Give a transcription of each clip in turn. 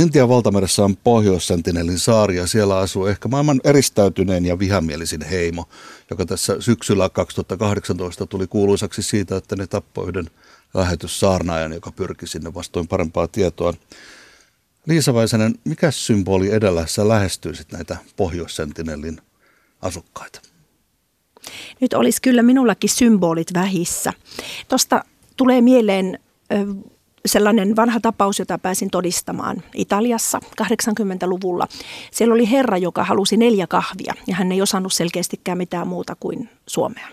Intian valtameressä on Pohjois-Sentinelin saari ja siellä asuu ehkä maailman eristäytyneen ja vihamielisin heimo, joka tässä syksyllä 2018 tuli kuuluisaksi siitä, että ne tappoi yhden lähetyssaarnaajan, joka pyrki sinne vastoin parempaa tietoa. Liisa Väisänen, mikä symboli edellä sä lähestyisit näitä Pohjois-Sentinelin asukkaita? Nyt olisi kyllä minullakin symbolit vähissä. Tuosta tulee mieleen sellainen vanha tapaus, jota pääsin todistamaan Italiassa 80-luvulla. Siellä oli herra, joka halusi neljä kahvia ja hän ei osannut selkeästikään mitään muuta kuin suomea.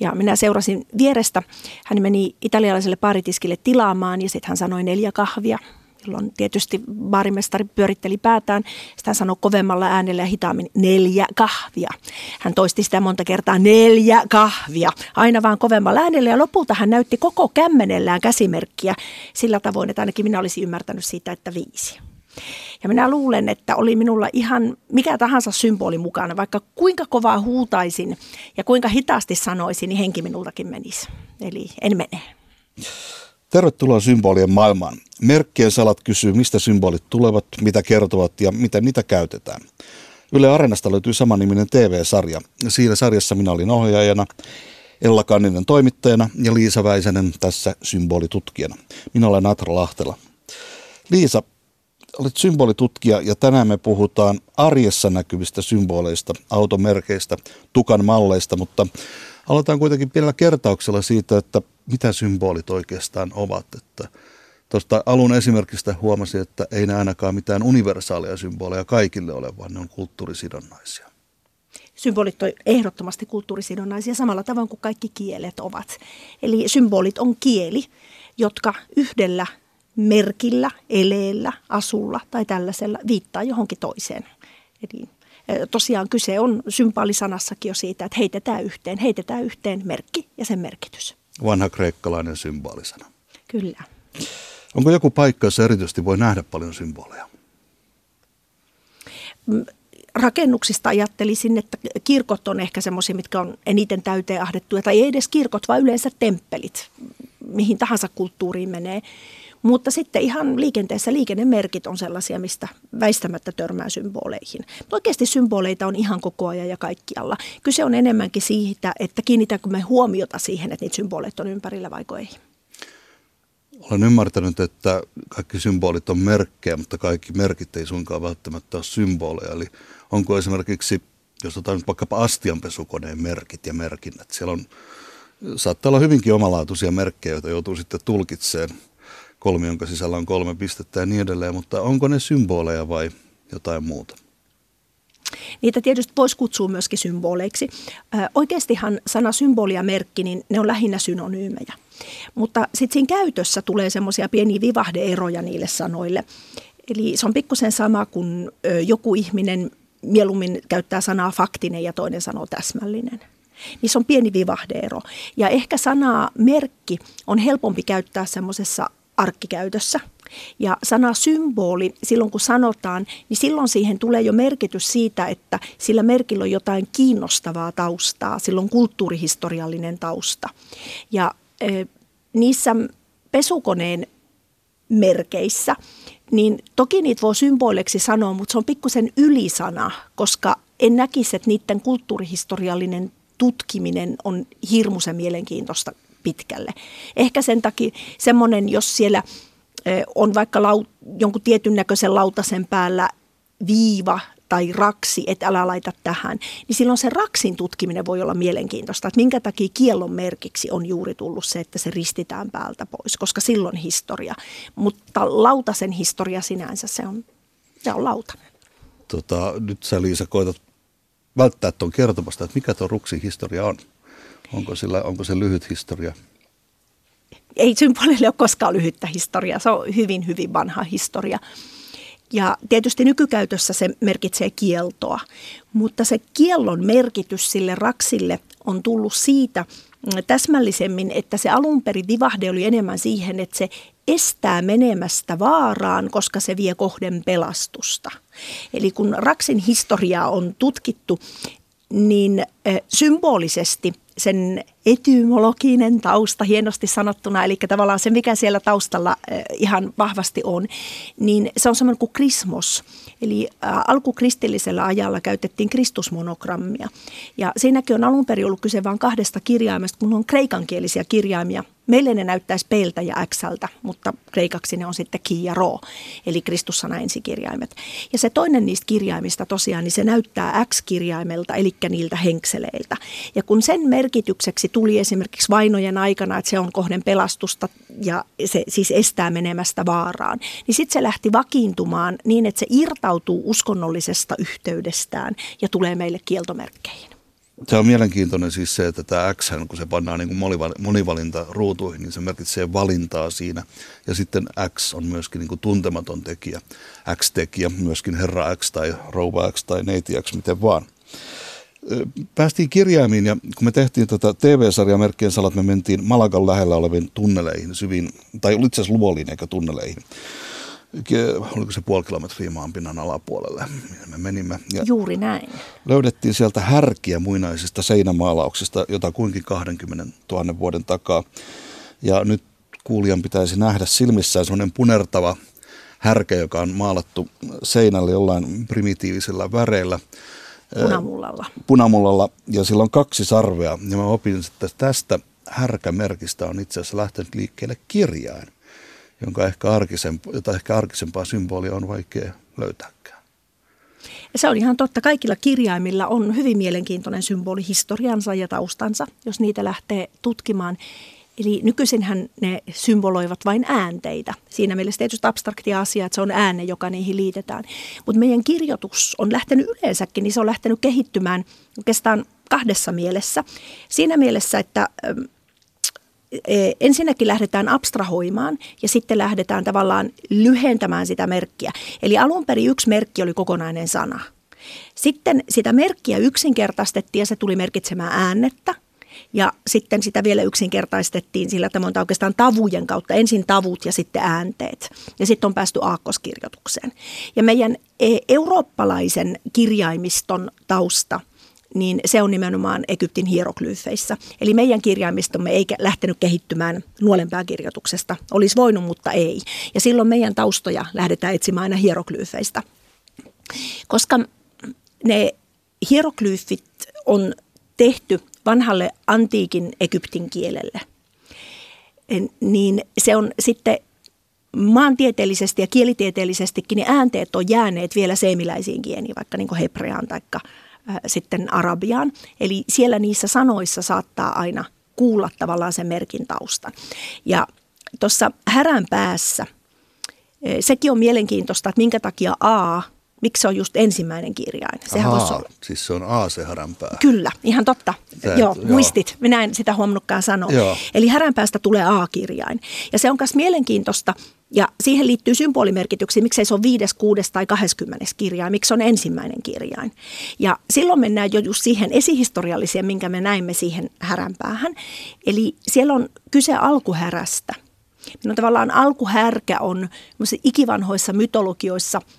Ja minä seurasin vierestä. Hän meni italialaiselle paaritiskille tilaamaan ja sitten hän sanoi neljä kahvia. Silloin tietysti baarimestari pyöritteli päätään. Hän sanoi kovemmalla äänellä ja hitaammin neljä kahvia. Hän toisti sitä monta kertaa neljä kahvia. Aina vaan kovemmalla äänellä ja lopulta hän näytti koko kämmenellään käsimerkkiä sillä tavoin, että ainakin minä olisin ymmärtänyt siitä, että viisi. Ja minä luulen, että oli minulla ihan mikä tahansa symboli mukana, vaikka kuinka kovaa huutaisin ja kuinka hitaasti sanoisin, niin henki minultakin menisi. Eli en mene. Tervetuloa symbolien maailmaan. Merkkien salat kysyy, mistä symbolit tulevat, mitä kertovat ja miten niitä käytetään. Yle Areenasta löytyy samanniminen TV-sarja. Siinä sarjassa minä olin ohjaajana, Ella Kanninen toimittajana ja Liisa Väisänen tässä symbolitutkijana. Minä olen Atra Lahtela. Liisa, olet symbolitutkija ja tänään me puhutaan arjessa näkyvistä symboleista, automerkeistä, tukan malleista, mutta aloitetaan kuitenkin pienellä kertauksella siitä, että mitä symbolit oikeastaan ovat. Että tuosta alun esimerkistä huomasin, että ei ne ainakaan mitään universaaleja symboleja kaikille ole, vaan ne on kulttuurisidonnaisia. Symbolit on ehdottomasti kulttuurisidonnaisia samalla tavoin kuin kaikki kielet ovat. Eli symbolit on kieli, jotka yhdellä merkillä, eleellä, asulla tai tällaisella viittaa johonkin toiseen. Eli tosiaan kyse on symbolisanassakin jo siitä, että heitetään yhteen, heitetään yhteen merkki ja sen merkitys. Vanha kreikkalainen symbolisana. Kyllä. Onko joku paikka, jossa erityisesti voi nähdä paljon symboleja? Mm, rakennuksista ajattelisin, että kirkot on ehkä semmoisia, mitkä on eniten täyteen ahdettuja, tai ei edes kirkot, vaan yleensä temppelit, mihin tahansa kulttuuriin menee. Mutta sitten ihan liikenteessä liikennemerkit on sellaisia, mistä väistämättä törmää symboleihin. Oikeasti symboleita on ihan koko ajan ja kaikkialla. Kyse on enemmänkin siitä, että kiinnitänkö me huomiota siihen, että niitä symboleita on ympärillä vai ei. Olen ymmärtänyt, että kaikki symbolit on merkkejä, mutta kaikki merkit ei suinkaan välttämättä ole symboleja. Eli onko esimerkiksi, jos otetaan vaikkapa astianpesukoneen merkit ja merkinnät, siellä on, saattaa olla hyvinkin omalaatuisia merkkejä, joita joutuu sitten tulkitsemaan kolmi, jonka sisällä on kolme pistettä ja niin edelleen, mutta onko ne symboleja vai jotain muuta? Niitä tietysti voisi kutsua myöskin symboleiksi. Oikeastihan sana symboli ja merkki, niin ne on lähinnä synonyymejä. Mutta sitten siinä käytössä tulee semmoisia pieniä vivahdeeroja niille sanoille. Eli se on pikkusen sama kuin joku ihminen mieluummin käyttää sanaa faktinen ja toinen sanoo täsmällinen. Se on pieni vivahdeero. Ja ehkä sanaa merkki on helpompi käyttää semmoisessa arkkikäytössä. Ja sana symboli, silloin kun sanotaan, niin silloin siihen tulee jo merkitys siitä, että sillä merkillä on jotain kiinnostavaa taustaa, silloin kulttuurihistoriallinen tausta. Ja e, niissä pesukoneen merkeissä, niin toki niitä voi symboleiksi sanoa, mutta se on pikkusen ylisana, koska en näkisi, että niiden kulttuurihistoriallinen tutkiminen on hirmuisen mielenkiintoista pitkälle. Ehkä sen takia semmoinen, jos siellä on vaikka lau, jonkun tietyn näköisen lautasen päällä viiva tai raksi, että älä laita tähän, niin silloin se raksin tutkiminen voi olla mielenkiintoista, että minkä takia kiellon merkiksi on juuri tullut se, että se ristitään päältä pois, koska silloin historia. Mutta lautasen historia sinänsä, se on, se on lautanen. Tota, nyt sä Liisa koetat välttää tuon kertomasta, että mikä tuo ruksin historia on. Onko, sillä, onko se lyhyt historia? Ei symbolille ole koskaan lyhyttä historiaa, se on hyvin, hyvin vanha historia. Ja tietysti nykykäytössä se merkitsee kieltoa, mutta se kiellon merkitys sille raksille on tullut siitä täsmällisemmin, että se alun perin vivahde oli enemmän siihen, että se estää menemästä vaaraan, koska se vie kohden pelastusta. Eli kun raksin historiaa on tutkittu, niin symbolisesti sen etymologinen tausta hienosti sanottuna, eli tavallaan se, mikä siellä taustalla ihan vahvasti on, niin se on semmoinen kuin krismos. Eli alkukristillisellä ajalla käytettiin kristusmonogrammia. Ja siinäkin on alun perin ollut kyse vain kahdesta kirjaimesta, kun on kreikankielisiä kirjaimia – Meille ne näyttäisi peltä ja Xltä, mutta kreikaksi ne on sitten ki ja ro, eli Kristussana ensikirjaimet. Ja se toinen niistä kirjaimista tosiaan, niin se näyttää X-kirjaimelta, eli niiltä henkseleiltä. Ja kun sen merkitykseksi tuli esimerkiksi vainojen aikana, että se on kohden pelastusta ja se siis estää menemästä vaaraan, niin sitten se lähti vakiintumaan niin, että se irtautuu uskonnollisesta yhteydestään ja tulee meille kieltomerkkeihin. Se on mielenkiintoinen siis se, että tämä X, kun se pannaan niin kuin monivalinta ruutuihin, niin se merkitsee valintaa siinä. Ja sitten X on myöskin niin kuin tuntematon tekijä, X-tekijä, myöskin herra X tai rouva X tai neiti X, miten vaan. Päästiin kirjaimiin ja kun me tehtiin tätä TV-sarjaa Merkkien salat, me mentiin Malagan lähellä oleviin tunneleihin, syviin, tai itse asiassa luoliin eikä tunneleihin oliko se puoli kilometriä maanpinnan alapuolelle, minne me menimme. Ja Juuri näin. Löydettiin sieltä härkiä muinaisista seinämaalauksista, jota kuinkin 20 000 vuoden takaa. Ja nyt kuulijan pitäisi nähdä silmissään sellainen punertava härkä, joka on maalattu seinälle jollain primitiivisellä väreillä. Punamullalla. Punamullalla, ja sillä on kaksi sarvea. Ja mä opin, että tästä härkämerkistä on itse asiassa lähtenyt liikkeelle kirjain jonka ehkä arkisempaa, jota ehkä arkisempaa symbolia on vaikea löytääkään. Ja se on ihan totta. Kaikilla kirjaimilla on hyvin mielenkiintoinen symboli historiansa ja taustansa, jos niitä lähtee tutkimaan. Eli nykyisinhän ne symboloivat vain äänteitä. Siinä mielessä tietysti abstrakti asia, että se on ääne, joka niihin liitetään. Mutta meidän kirjoitus on lähtenyt yleensäkin, niin se on lähtenyt kehittymään oikeastaan kahdessa mielessä. Siinä mielessä, että ensinnäkin lähdetään abstrahoimaan ja sitten lähdetään tavallaan lyhentämään sitä merkkiä. Eli alun perin yksi merkki oli kokonainen sana. Sitten sitä merkkiä yksinkertaistettiin ja se tuli merkitsemään äänettä. Ja sitten sitä vielä yksinkertaistettiin sillä tavalla oikeastaan tavujen kautta. Ensin tavut ja sitten äänteet. Ja sitten on päästy aakkoskirjoitukseen. Ja meidän e, eurooppalaisen kirjaimiston tausta – niin se on nimenomaan Egyptin hieroglyyfeissä. Eli meidän kirjaimistomme ei lähtenyt kehittymään nuolenpääkirjoituksesta. Olisi voinut, mutta ei. Ja silloin meidän taustoja lähdetään etsimään aina hieroglyyfeistä. Koska ne hieroglyyfit on tehty vanhalle antiikin Egyptin kielelle, niin se on sitten maantieteellisesti ja kielitieteellisestikin ne äänteet on jääneet vielä seemiläisiin kieliin, vaikka niin hebreaan tai sitten arabiaan. Eli siellä niissä sanoissa saattaa aina kuulla tavallaan sen merkin tausta. Ja tuossa härän päässä, sekin on mielenkiintoista, että minkä takia A, miksi se on just ensimmäinen kirjain. Sehän Ahaa, olla... siis se on A se häränpää. Kyllä, ihan totta. Sä, joo, joo, muistit. Minä en sitä huomannutkaan sanoa. Joo. Eli häränpäästä tulee A-kirjain. Ja se on myös mielenkiintoista, ja siihen liittyy symbolimerkityksiä, miksei se on viides, kuudes tai kahdeskymmenes kirjain, miksi se on ensimmäinen kirjain. Ja silloin mennään jo just siihen esihistorialliseen, minkä me näimme siihen häränpäähän. Eli siellä on kyse alkuhärästä. No tavallaan alkuhärkä on ikivanhoissa mytologioissa –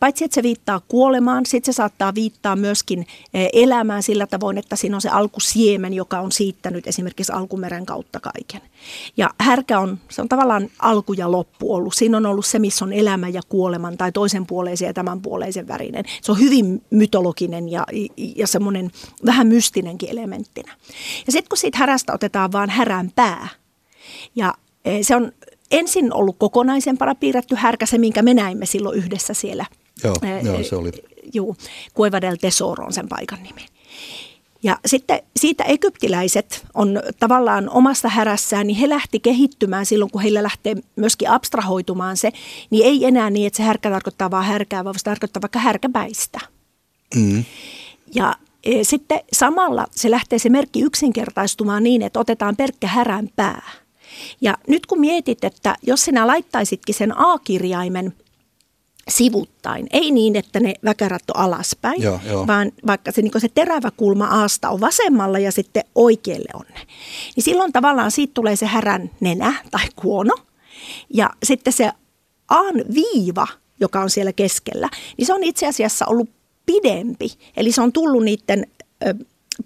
Paitsi että se viittaa kuolemaan, sitten se saattaa viittaa myöskin eh, elämään sillä tavoin, että siinä on se alkusiemen, joka on siittänyt esimerkiksi alkumeren kautta kaiken. Ja härkä on, se on tavallaan alku ja loppu ollut. Siinä on ollut se, missä on elämä ja kuoleman tai toisen puoleisen ja tämän puoleisen värinen. Se on hyvin mytologinen ja, ja semmoinen vähän mystinenkin elementtinä. Ja sitten kun siitä härästä otetaan vaan härän pää, ja eh, se on ensin ollut kokonaisempana piirretty härkä, se minkä me näimme silloin yhdessä siellä. Joo, ää, joo se oli. Juu, Cueva del Tesoro on sen paikan nimi. Ja sitten siitä egyptiläiset on tavallaan omassa härässään, niin he lähti kehittymään silloin, kun heillä lähtee myöskin abstrahoitumaan se, niin ei enää niin, että se härkä tarkoittaa vaan härkää, vaan se tarkoittaa vaikka härkäpäistä. Mm. Ja e, sitten samalla se lähtee se merkki yksinkertaistumaan niin, että otetaan pelkkä härän pää – ja nyt kun mietit, että jos sinä laittaisitkin sen A-kirjaimen sivuttain, ei niin, että ne väkärät on alaspäin, joo, joo. vaan vaikka se, niin se terävä kulma aasta on vasemmalla ja sitten oikealle on ne. Niin silloin tavallaan siitä tulee se härän nenä tai kuono ja sitten se Aan viiva, joka on siellä keskellä, niin se on itse asiassa ollut pidempi. Eli se on tullut niiden ö,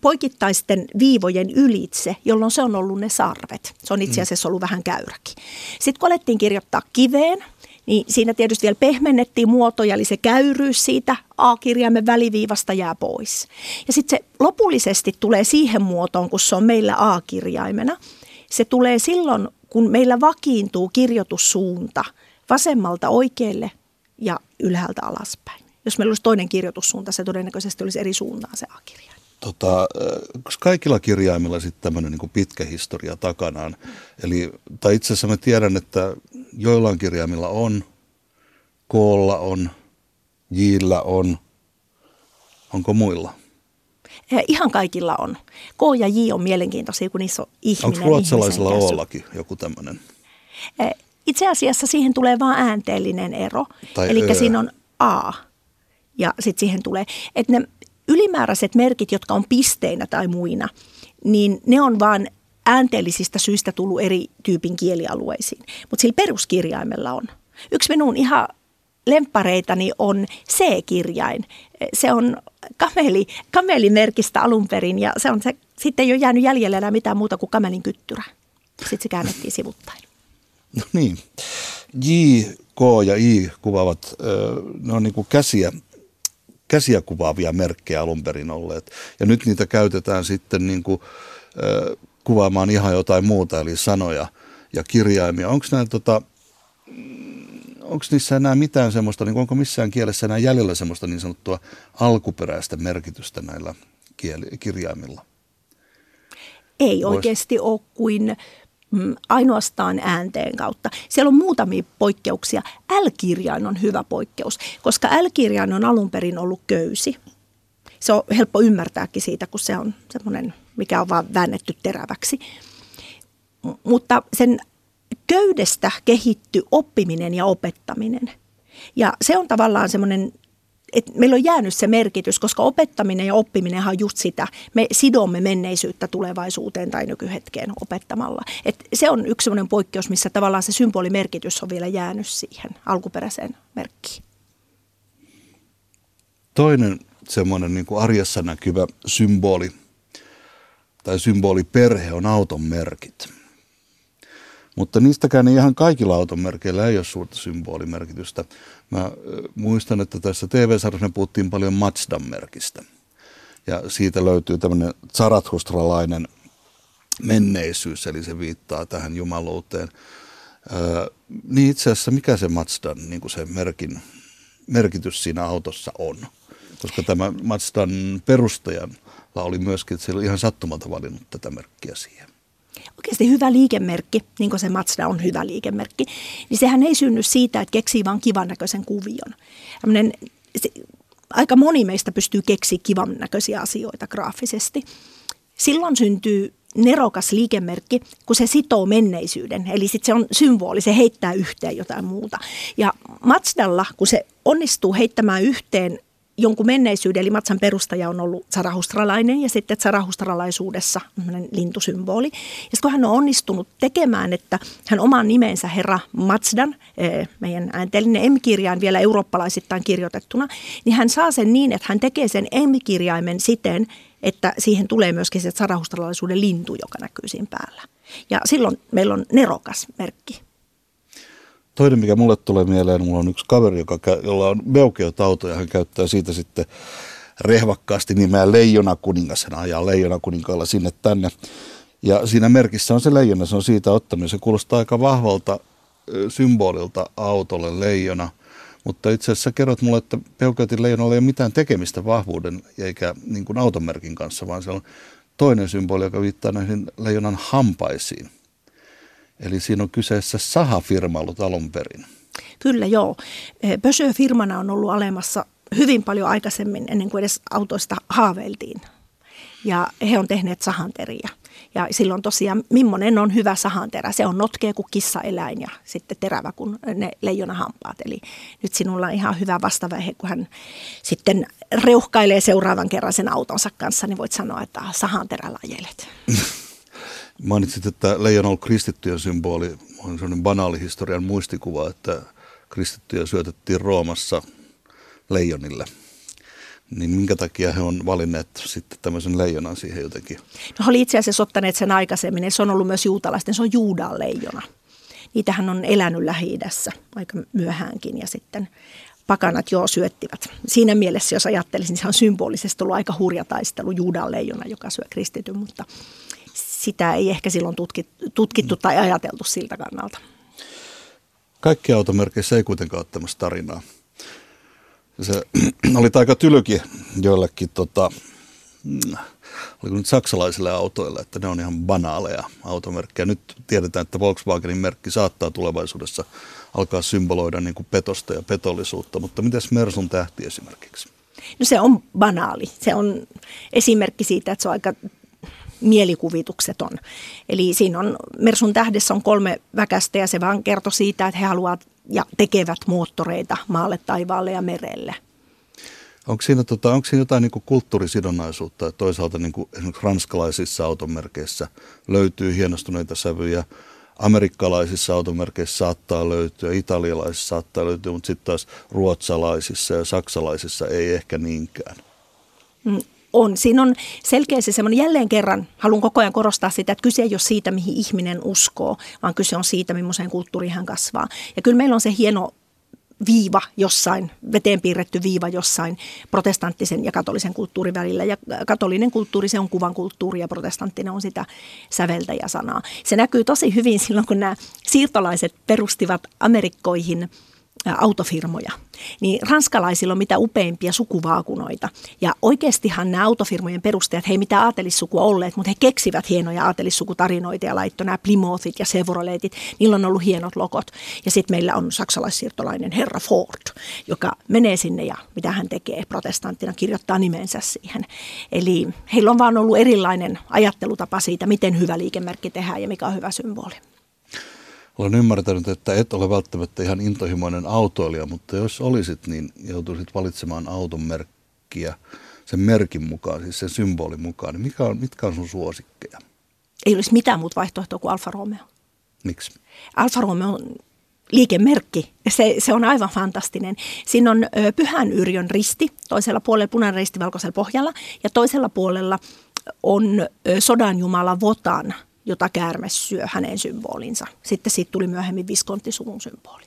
poikittaisten viivojen ylitse, jolloin se on ollut ne sarvet. Se on itse mm. asiassa ollut vähän käyräkin. Sitten kun alettiin kirjoittaa kiveen, niin siinä tietysti vielä pehmennettiin muotoja, eli se käyryys siitä A-kirjaimen väliviivasta jää pois. Ja sitten se lopullisesti tulee siihen muotoon, kun se on meillä A-kirjaimena. Se tulee silloin, kun meillä vakiintuu kirjoitussuunta vasemmalta oikealle ja ylhäältä alaspäin. Jos meillä olisi toinen kirjoitussuunta, se todennäköisesti olisi eri suuntaan se A-kirjain. Tota, kaikilla kirjaimilla sitten tämmöinen niin pitkä historia takanaan. Eli, tai itse asiassa mä tiedän, että joillain kirjaimilla on, koolla on, jillä on, onko muilla? Ihan kaikilla on. K ja J on mielenkiintoisia, kun niissä on ihminen. Onko ruotsalaisilla Ollakin joku tämmöinen? Itse asiassa siihen tulee vain äänteellinen ero. Eli siinä on A ja sitten siihen tulee, että ne ylimääräiset merkit, jotka on pisteinä tai muina, niin ne on vain äänteellisistä syistä tullut eri tyypin kielialueisiin. Mutta sillä peruskirjaimella on. Yksi minun ihan lemppareitani on C-kirjain. Se on kameli, kamelimerkistä alun perin ja se on se, sitten ei ole jäänyt jäljellä enää mitään muuta kuin kamelin kyttyrä. Sitten se käännettiin sivuttain. No niin. J, K ja I kuvaavat, ne on niin kuin käsiä käsiä kuvaavia merkkejä alun perin olleet. Ja nyt niitä käytetään sitten niin kuin, äh, kuvaamaan ihan jotain muuta, eli sanoja ja kirjaimia. Onko näin tota, onko niissä enää mitään semmoista, niin onko missään kielessä enää jäljellä semmoista niin sanottua alkuperäistä merkitystä näillä kieli, kirjaimilla? Ei Vois... oikeasti ole kuin ainoastaan äänteen kautta. Siellä on muutamia poikkeuksia. L-kirjain on hyvä poikkeus, koska L-kirjain on alun perin ollut köysi. Se on helppo ymmärtääkin siitä, kun se on semmoinen, mikä on vaan väännetty teräväksi. Mutta sen köydestä kehitty oppiminen ja opettaminen. Ja se on tavallaan semmoinen et meillä on jäänyt se merkitys, koska opettaminen ja oppiminen on just sitä. Me sidomme menneisyyttä tulevaisuuteen tai nykyhetkeen opettamalla. Et se on yksi sellainen poikkeus, missä tavallaan se symbolimerkitys on vielä jäänyt siihen alkuperäiseen merkkiin. Toinen semmoinen niin kuin arjessa näkyvä symboli tai symboliperhe on auton merkit. Mutta niistäkään ei ihan kaikilla autonmerkeillä ei ole suurta symbolimerkitystä. Mä muistan, että tässä TV-sarjassa me puhuttiin paljon Mazdan merkistä. Ja siitä löytyy tämmöinen zarathustralainen menneisyys, eli se viittaa tähän jumaluuteen. Öö, niin itse asiassa mikä se Mazdan niin kuin se merkin, merkitys siinä autossa on? Koska tämä Mazdan perustajan oli myöskin, että se oli ihan sattumalta valinnut tätä merkkiä siihen oikeasti hyvä liikemerkki, niin kuin se Mazda on hyvä liikemerkki, niin sehän ei synny siitä, että keksii vaan kivan näköisen kuvion. Tämmönen, se, aika moni meistä pystyy keksiä kivan näköisiä asioita graafisesti. Silloin syntyy nerokas liikemerkki, kun se sitoo menneisyyden. Eli sitten se on symboli, se heittää yhteen jotain muuta. Ja Mazdalla, kun se onnistuu heittämään yhteen jonkun menneisyyden, eli Matsan perustaja on ollut sarahustralainen ja sitten sarahustralaisuudessa lintusymboli. Ja sitten kun hän on onnistunut tekemään, että hän oman nimensä herra Matsdan, eh, meidän äänteellinen M-kirjain vielä eurooppalaisittain kirjoitettuna, niin hän saa sen niin, että hän tekee sen M-kirjaimen siten, että siihen tulee myöskin se sarahustralaisuuden lintu, joka näkyy siinä päällä. Ja silloin meillä on nerokas merkki. Toinen, mikä mulle tulee mieleen, mulla on yksi kaveri, joka, jolla on meukeotauto ja hän käyttää siitä sitten rehvakkaasti nimeä Leijona kuningas. Hän ajaa Leijona kuninkaalla sinne tänne. Ja siinä merkissä on se leijona, se on siitä ottanut. Se kuulostaa aika vahvalta symbolilta autolle leijona. Mutta itse asiassa kerrot mulle, että Peukeutin leijonalla ei ole mitään tekemistä vahvuuden eikä niin kuin automerkin kanssa, vaan se on toinen symboli, joka viittaa näihin leijonan hampaisiin. Eli siinä on kyseessä sahafirma ollut alun perin. Kyllä joo. Peugeot-firmana on ollut alemassa hyvin paljon aikaisemmin, ennen kuin edes autoista haaveiltiin. Ja he on tehneet sahanteriä. Ja silloin tosiaan, millainen on hyvä sahanterä? Se on notkea kuin kissaeläin ja sitten terävä kuin ne leijonahampaat. Eli nyt sinulla on ihan hyvä vastavaihe, kun hän sitten reuhkailee seuraavan kerran sen autonsa kanssa, niin voit sanoa, että sahanterällä ajelet. Mainitsit, että leijona on ollut kristittyjen symboli. On sellainen banaali historian muistikuva, että kristittyjä syötettiin Roomassa leijonille. niin minkä takia he on valinneet sitten tämmöisen leijonan siihen jotenkin? No he oli itse asiassa ottaneet sen aikaisemmin, se on ollut myös juutalaisten, se on Juudan leijona. Niitähän on elänyt lähi aika myöhäänkin ja sitten pakanat jo syöttivät. Siinä mielessä, jos ajattelisin, niin se on symbolisesti ollut aika hurja taistelu Juudan leijona, joka syö kristityn, mutta sitä ei ehkä silloin tutkittu, tutkittu tai ajateltu siltä kannalta. Kaikki automerkeissä ei kuitenkaan ole tämmöistä tarinaa. Se oli aika tylyki joillekin tota, oliko nyt saksalaisille autoille, että ne on ihan banaaleja automerkkejä. Nyt tiedetään, että Volkswagenin merkki saattaa tulevaisuudessa alkaa symboloida niin kuin petosta ja petollisuutta, mutta miten Mersun tähti esimerkiksi? No se on banaali. Se on esimerkki siitä, että se on aika mielikuvitukseton. Eli siinä on, Mersun tähdessä on kolme väkästä ja se vaan kertoo siitä, että he haluavat ja tekevät moottoreita maalle, taivaalle ja merelle. Onko siinä, tota, onko siinä jotain niin kuin kulttuurisidonnaisuutta? Toisaalta niin kuin esimerkiksi ranskalaisissa automerkeissä löytyy hienostuneita sävyjä, amerikkalaisissa automerkeissä saattaa löytyä, italialaisissa saattaa löytyä, mutta sitten taas ruotsalaisissa ja saksalaisissa ei ehkä niinkään. Mm, on. Siinä on selkeästi semmoinen, jälleen kerran haluan koko ajan korostaa sitä, että kyse ei ole siitä, mihin ihminen uskoo, vaan kyse on siitä, millaiseen kulttuuriin hän kasvaa. Ja kyllä meillä on se hieno viiva jossain, veteen piirretty viiva jossain protestanttisen ja katolisen kulttuurin välillä. Ja katolinen kulttuuri, se on kuvan kulttuuri ja protestanttinen on sitä säveltäjäsanaa. Se näkyy tosi hyvin silloin, kun nämä siirtolaiset perustivat Amerikkoihin – autofirmoja, niin ranskalaisilla on mitä upeimpia sukuvaakunoita. Ja oikeastihan nämä autofirmojen perustajat, he ei mitään aatelissukua olleet, mutta he keksivät hienoja aatelissukutarinoita ja laittoi nämä Plymouthit ja Chevroletit. Niillä on ollut hienot logot. Ja sitten meillä on saksalaissiirtolainen herra Ford, joka menee sinne ja mitä hän tekee protestanttina, kirjoittaa nimensä siihen. Eli heillä on vaan ollut erilainen ajattelutapa siitä, miten hyvä liikemerkki tehdään ja mikä on hyvä symboli. Olen ymmärtänyt, että et ole välttämättä ihan intohimoinen autoilija, mutta jos olisit, niin joutuisit valitsemaan auton merkkiä sen merkin mukaan, siis sen symbolin mukaan. Niin mikä on, mitkä on sun suosikkeja? Ei olisi mitään muuta vaihtoehtoa kuin Alfa Romeo. Miksi? Alfa Romeo on liikemerkki. Se, se on aivan fantastinen. Siinä on ö, Pyhän Yrjön risti, toisella puolella punainen risti valkoisella pohjalla ja toisella puolella on ö, sodan jumala Votan – jota käärme syö hänen symbolinsa. Sitten siitä tuli myöhemmin Viskontti-suvun symboli.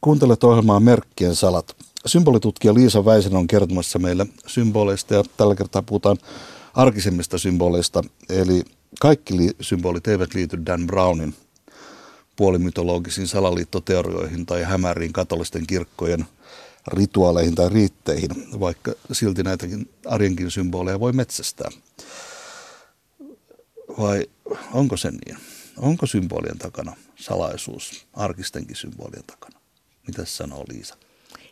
Kuuntelet ohjelmaa Merkkien salat. Symbolitutkija Liisa Väisen on kertomassa meille symboleista ja tällä kertaa puhutaan arkisemmista symboleista. Eli kaikki li- symbolit eivät liity Dan Brownin puolimytologisiin salaliittoteorioihin tai hämäriin katolisten kirkkojen rituaaleihin tai riitteihin, vaikka silti näitäkin arjenkin symboleja voi metsästää vai onko se niin? Onko symbolien takana salaisuus arkistenkin symbolien takana? Mitä sanoo Liisa?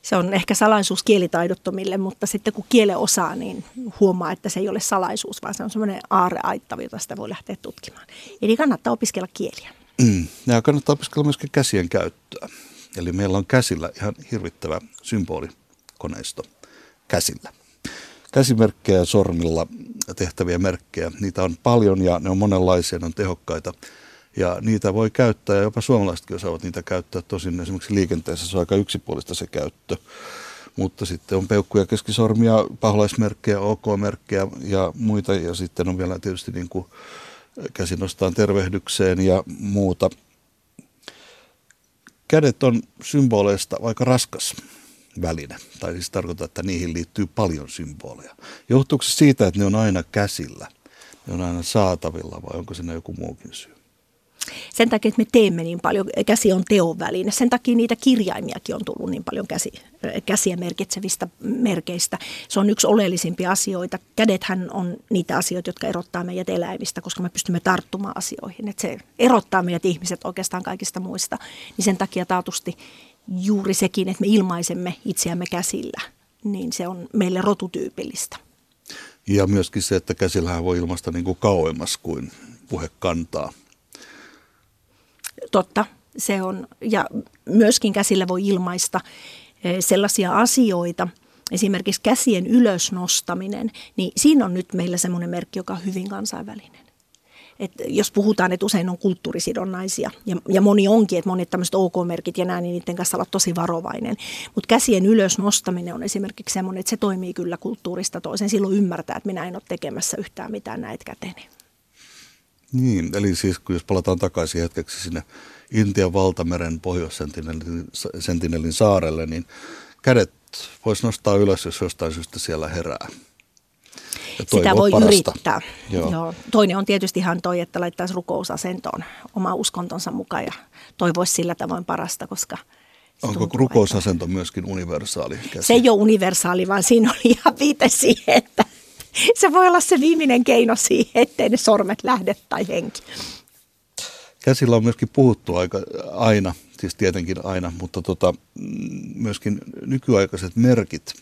Se on ehkä salaisuus kielitaidottomille, mutta sitten kun kiele osaa, niin huomaa, että se ei ole salaisuus, vaan se on semmoinen aareaitta, jota sitä voi lähteä tutkimaan. Eli kannattaa opiskella kieliä. Mm. Ja kannattaa opiskella myöskin käsien käyttöä. Eli meillä on käsillä ihan hirvittävä symbolikoneisto käsillä käsimerkkejä sormilla tehtäviä merkkejä. Niitä on paljon ja ne on monenlaisia, ne on tehokkaita. Ja niitä voi käyttää, ja jopa suomalaisetkin osaavat niitä käyttää. Tosin esimerkiksi liikenteessä se on aika yksipuolista se käyttö. Mutta sitten on peukkuja, keskisormia, paholaismerkkejä, OK-merkkejä ja muita. Ja sitten on vielä tietysti niin kuin käsi nostaan tervehdykseen ja muuta. Kädet on symboleista aika raskas väline. Tai siis tarkoittaa, että niihin liittyy paljon symboleja. Johtuuko se siitä, että ne on aina käsillä? Ne on aina saatavilla vai onko siinä joku muukin syy? Sen takia, että me teemme niin paljon, käsi on teon väline. Sen takia niitä kirjaimiakin on tullut niin paljon käsi, käsiä merkitsevistä merkeistä. Se on yksi oleellisimpia asioita. Kädethän on niitä asioita, jotka erottaa meidät eläimistä, koska me pystymme tarttumaan asioihin. Että se erottaa meidät ihmiset oikeastaan kaikista muista. Niin sen takia taatusti juuri sekin, että me ilmaisemme itseämme käsillä, niin se on meille rotutyypillistä. Ja myöskin se, että käsillähän voi ilmaista niin kuin kauemmas kuin puhe kantaa. Totta, se on. Ja myöskin käsillä voi ilmaista eh, sellaisia asioita, esimerkiksi käsien ylösnostaminen, niin siinä on nyt meillä semmoinen merkki, joka on hyvin kansainvälinen. Et jos puhutaan, että usein on kulttuurisidonnaisia ja, ja moni onkin, että monet tämmöiset OK-merkit ja näin, niin niiden kanssa olla tosi varovainen. Mutta käsien ylös nostaminen on esimerkiksi semmoinen, että se toimii kyllä kulttuurista toisen. Silloin ymmärtää, että minä en ole tekemässä yhtään mitään näitä käteni. Niin, eli siis kun jos palataan takaisin hetkeksi sinne Intian valtameren pohjoissentinelin saarelle, niin kädet voisi nostaa ylös, jos jostain syystä siellä herää. Sitä voi parasta. yrittää. Joo. Joo. Toinen on tietysti ihan toi, että laittaisi rukousasentoon oma uskontonsa mukaan ja toivoisi sillä tavoin parasta, koska Onko rukousasento että... myöskin universaali? Käsi? Se ei ole universaali, vaan siinä oli ihan viite siihen, että se voi olla se viimeinen keino siihen, ettei ne sormet lähde tai henki. Käsillä on myöskin puhuttu aika, aina, siis tietenkin aina, mutta tota, myöskin nykyaikaiset merkit,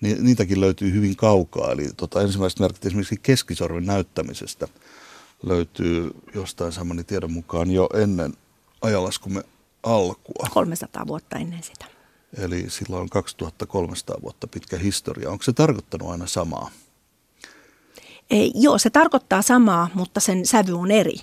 niin niitäkin löytyy hyvin kaukaa. Eli tota, ensimmäiset merkit esimerkiksi keskisormen näyttämisestä löytyy jostain saamani tiedon mukaan jo ennen ajalaskumme alkua. 300 vuotta ennen sitä. Eli silloin on 2300 vuotta pitkä historia. Onko se tarkoittanut aina samaa? Ei, joo, se tarkoittaa samaa, mutta sen sävy on eri.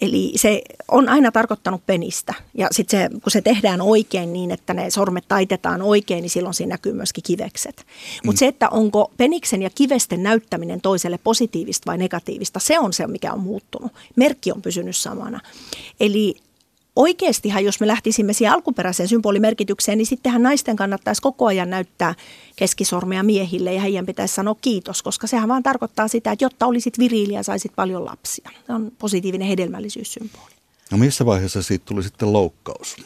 Eli se on aina tarkoittanut penistä. Ja sitten kun se tehdään oikein niin, että ne sormet taitetaan oikein, niin silloin siinä näkyy myöskin kivekset. Mutta mm. se, että onko peniksen ja kivesten näyttäminen toiselle positiivista vai negatiivista, se on se, mikä on muuttunut. Merkki on pysynyt samana. Eli oikeastihan, jos me lähtisimme siihen alkuperäiseen symbolimerkitykseen, niin sittenhän naisten kannattaisi koko ajan näyttää keskisormea miehille ja heidän pitäisi sanoa kiitos, koska sehän vaan tarkoittaa sitä, että jotta olisit viriili ja saisit paljon lapsia. Se on positiivinen hedelmällisyyssymboli. No missä vaiheessa siitä tuli sitten loukkaus?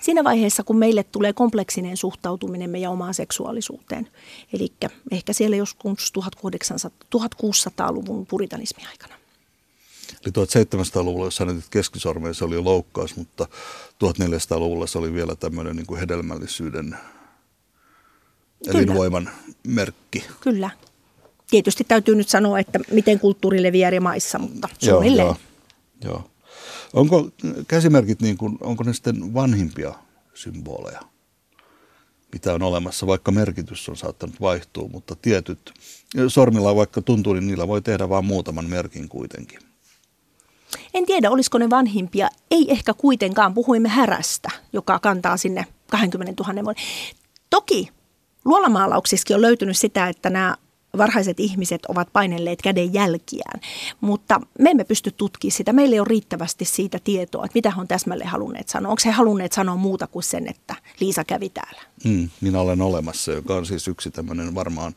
Siinä vaiheessa, kun meille tulee kompleksinen suhtautuminen meidän omaan seksuaalisuuteen. Eli ehkä siellä joskus 1600-luvun puritanismi aikana. Eli 1700-luvulla, jos sanoit keskisormeen, se oli loukkaus, mutta 1400-luvulla se oli vielä tämmöinen niin kuin hedelmällisyyden Kyllä. elinvoiman merkki. Kyllä. Tietysti täytyy nyt sanoa, että miten kulttuuri leviää eri maissa, mutta suunnilleen. Joo, joo, joo. Onko käsimerkit, niin kuin, onko ne sitten vanhimpia symboleja, mitä on olemassa, vaikka merkitys on saattanut vaihtua, mutta tietyt sormilla vaikka tuntuu, niin niillä voi tehdä vain muutaman merkin kuitenkin. En tiedä, olisiko ne vanhimpia. Ei ehkä kuitenkaan. Puhuimme härästä, joka kantaa sinne 20 000 vuoden. Toki luolamaalauksissakin on löytynyt sitä, että nämä varhaiset ihmiset ovat painelleet käden jälkiään, mutta me emme pysty tutkimaan sitä. Meillä ei ole riittävästi siitä tietoa, että mitä he on täsmälleen halunneet sanoa. Onko he halunneet sanoa muuta kuin sen, että Liisa kävi täällä? Mm, minä olen olemassa, joka on siis yksi tämmöinen varmaan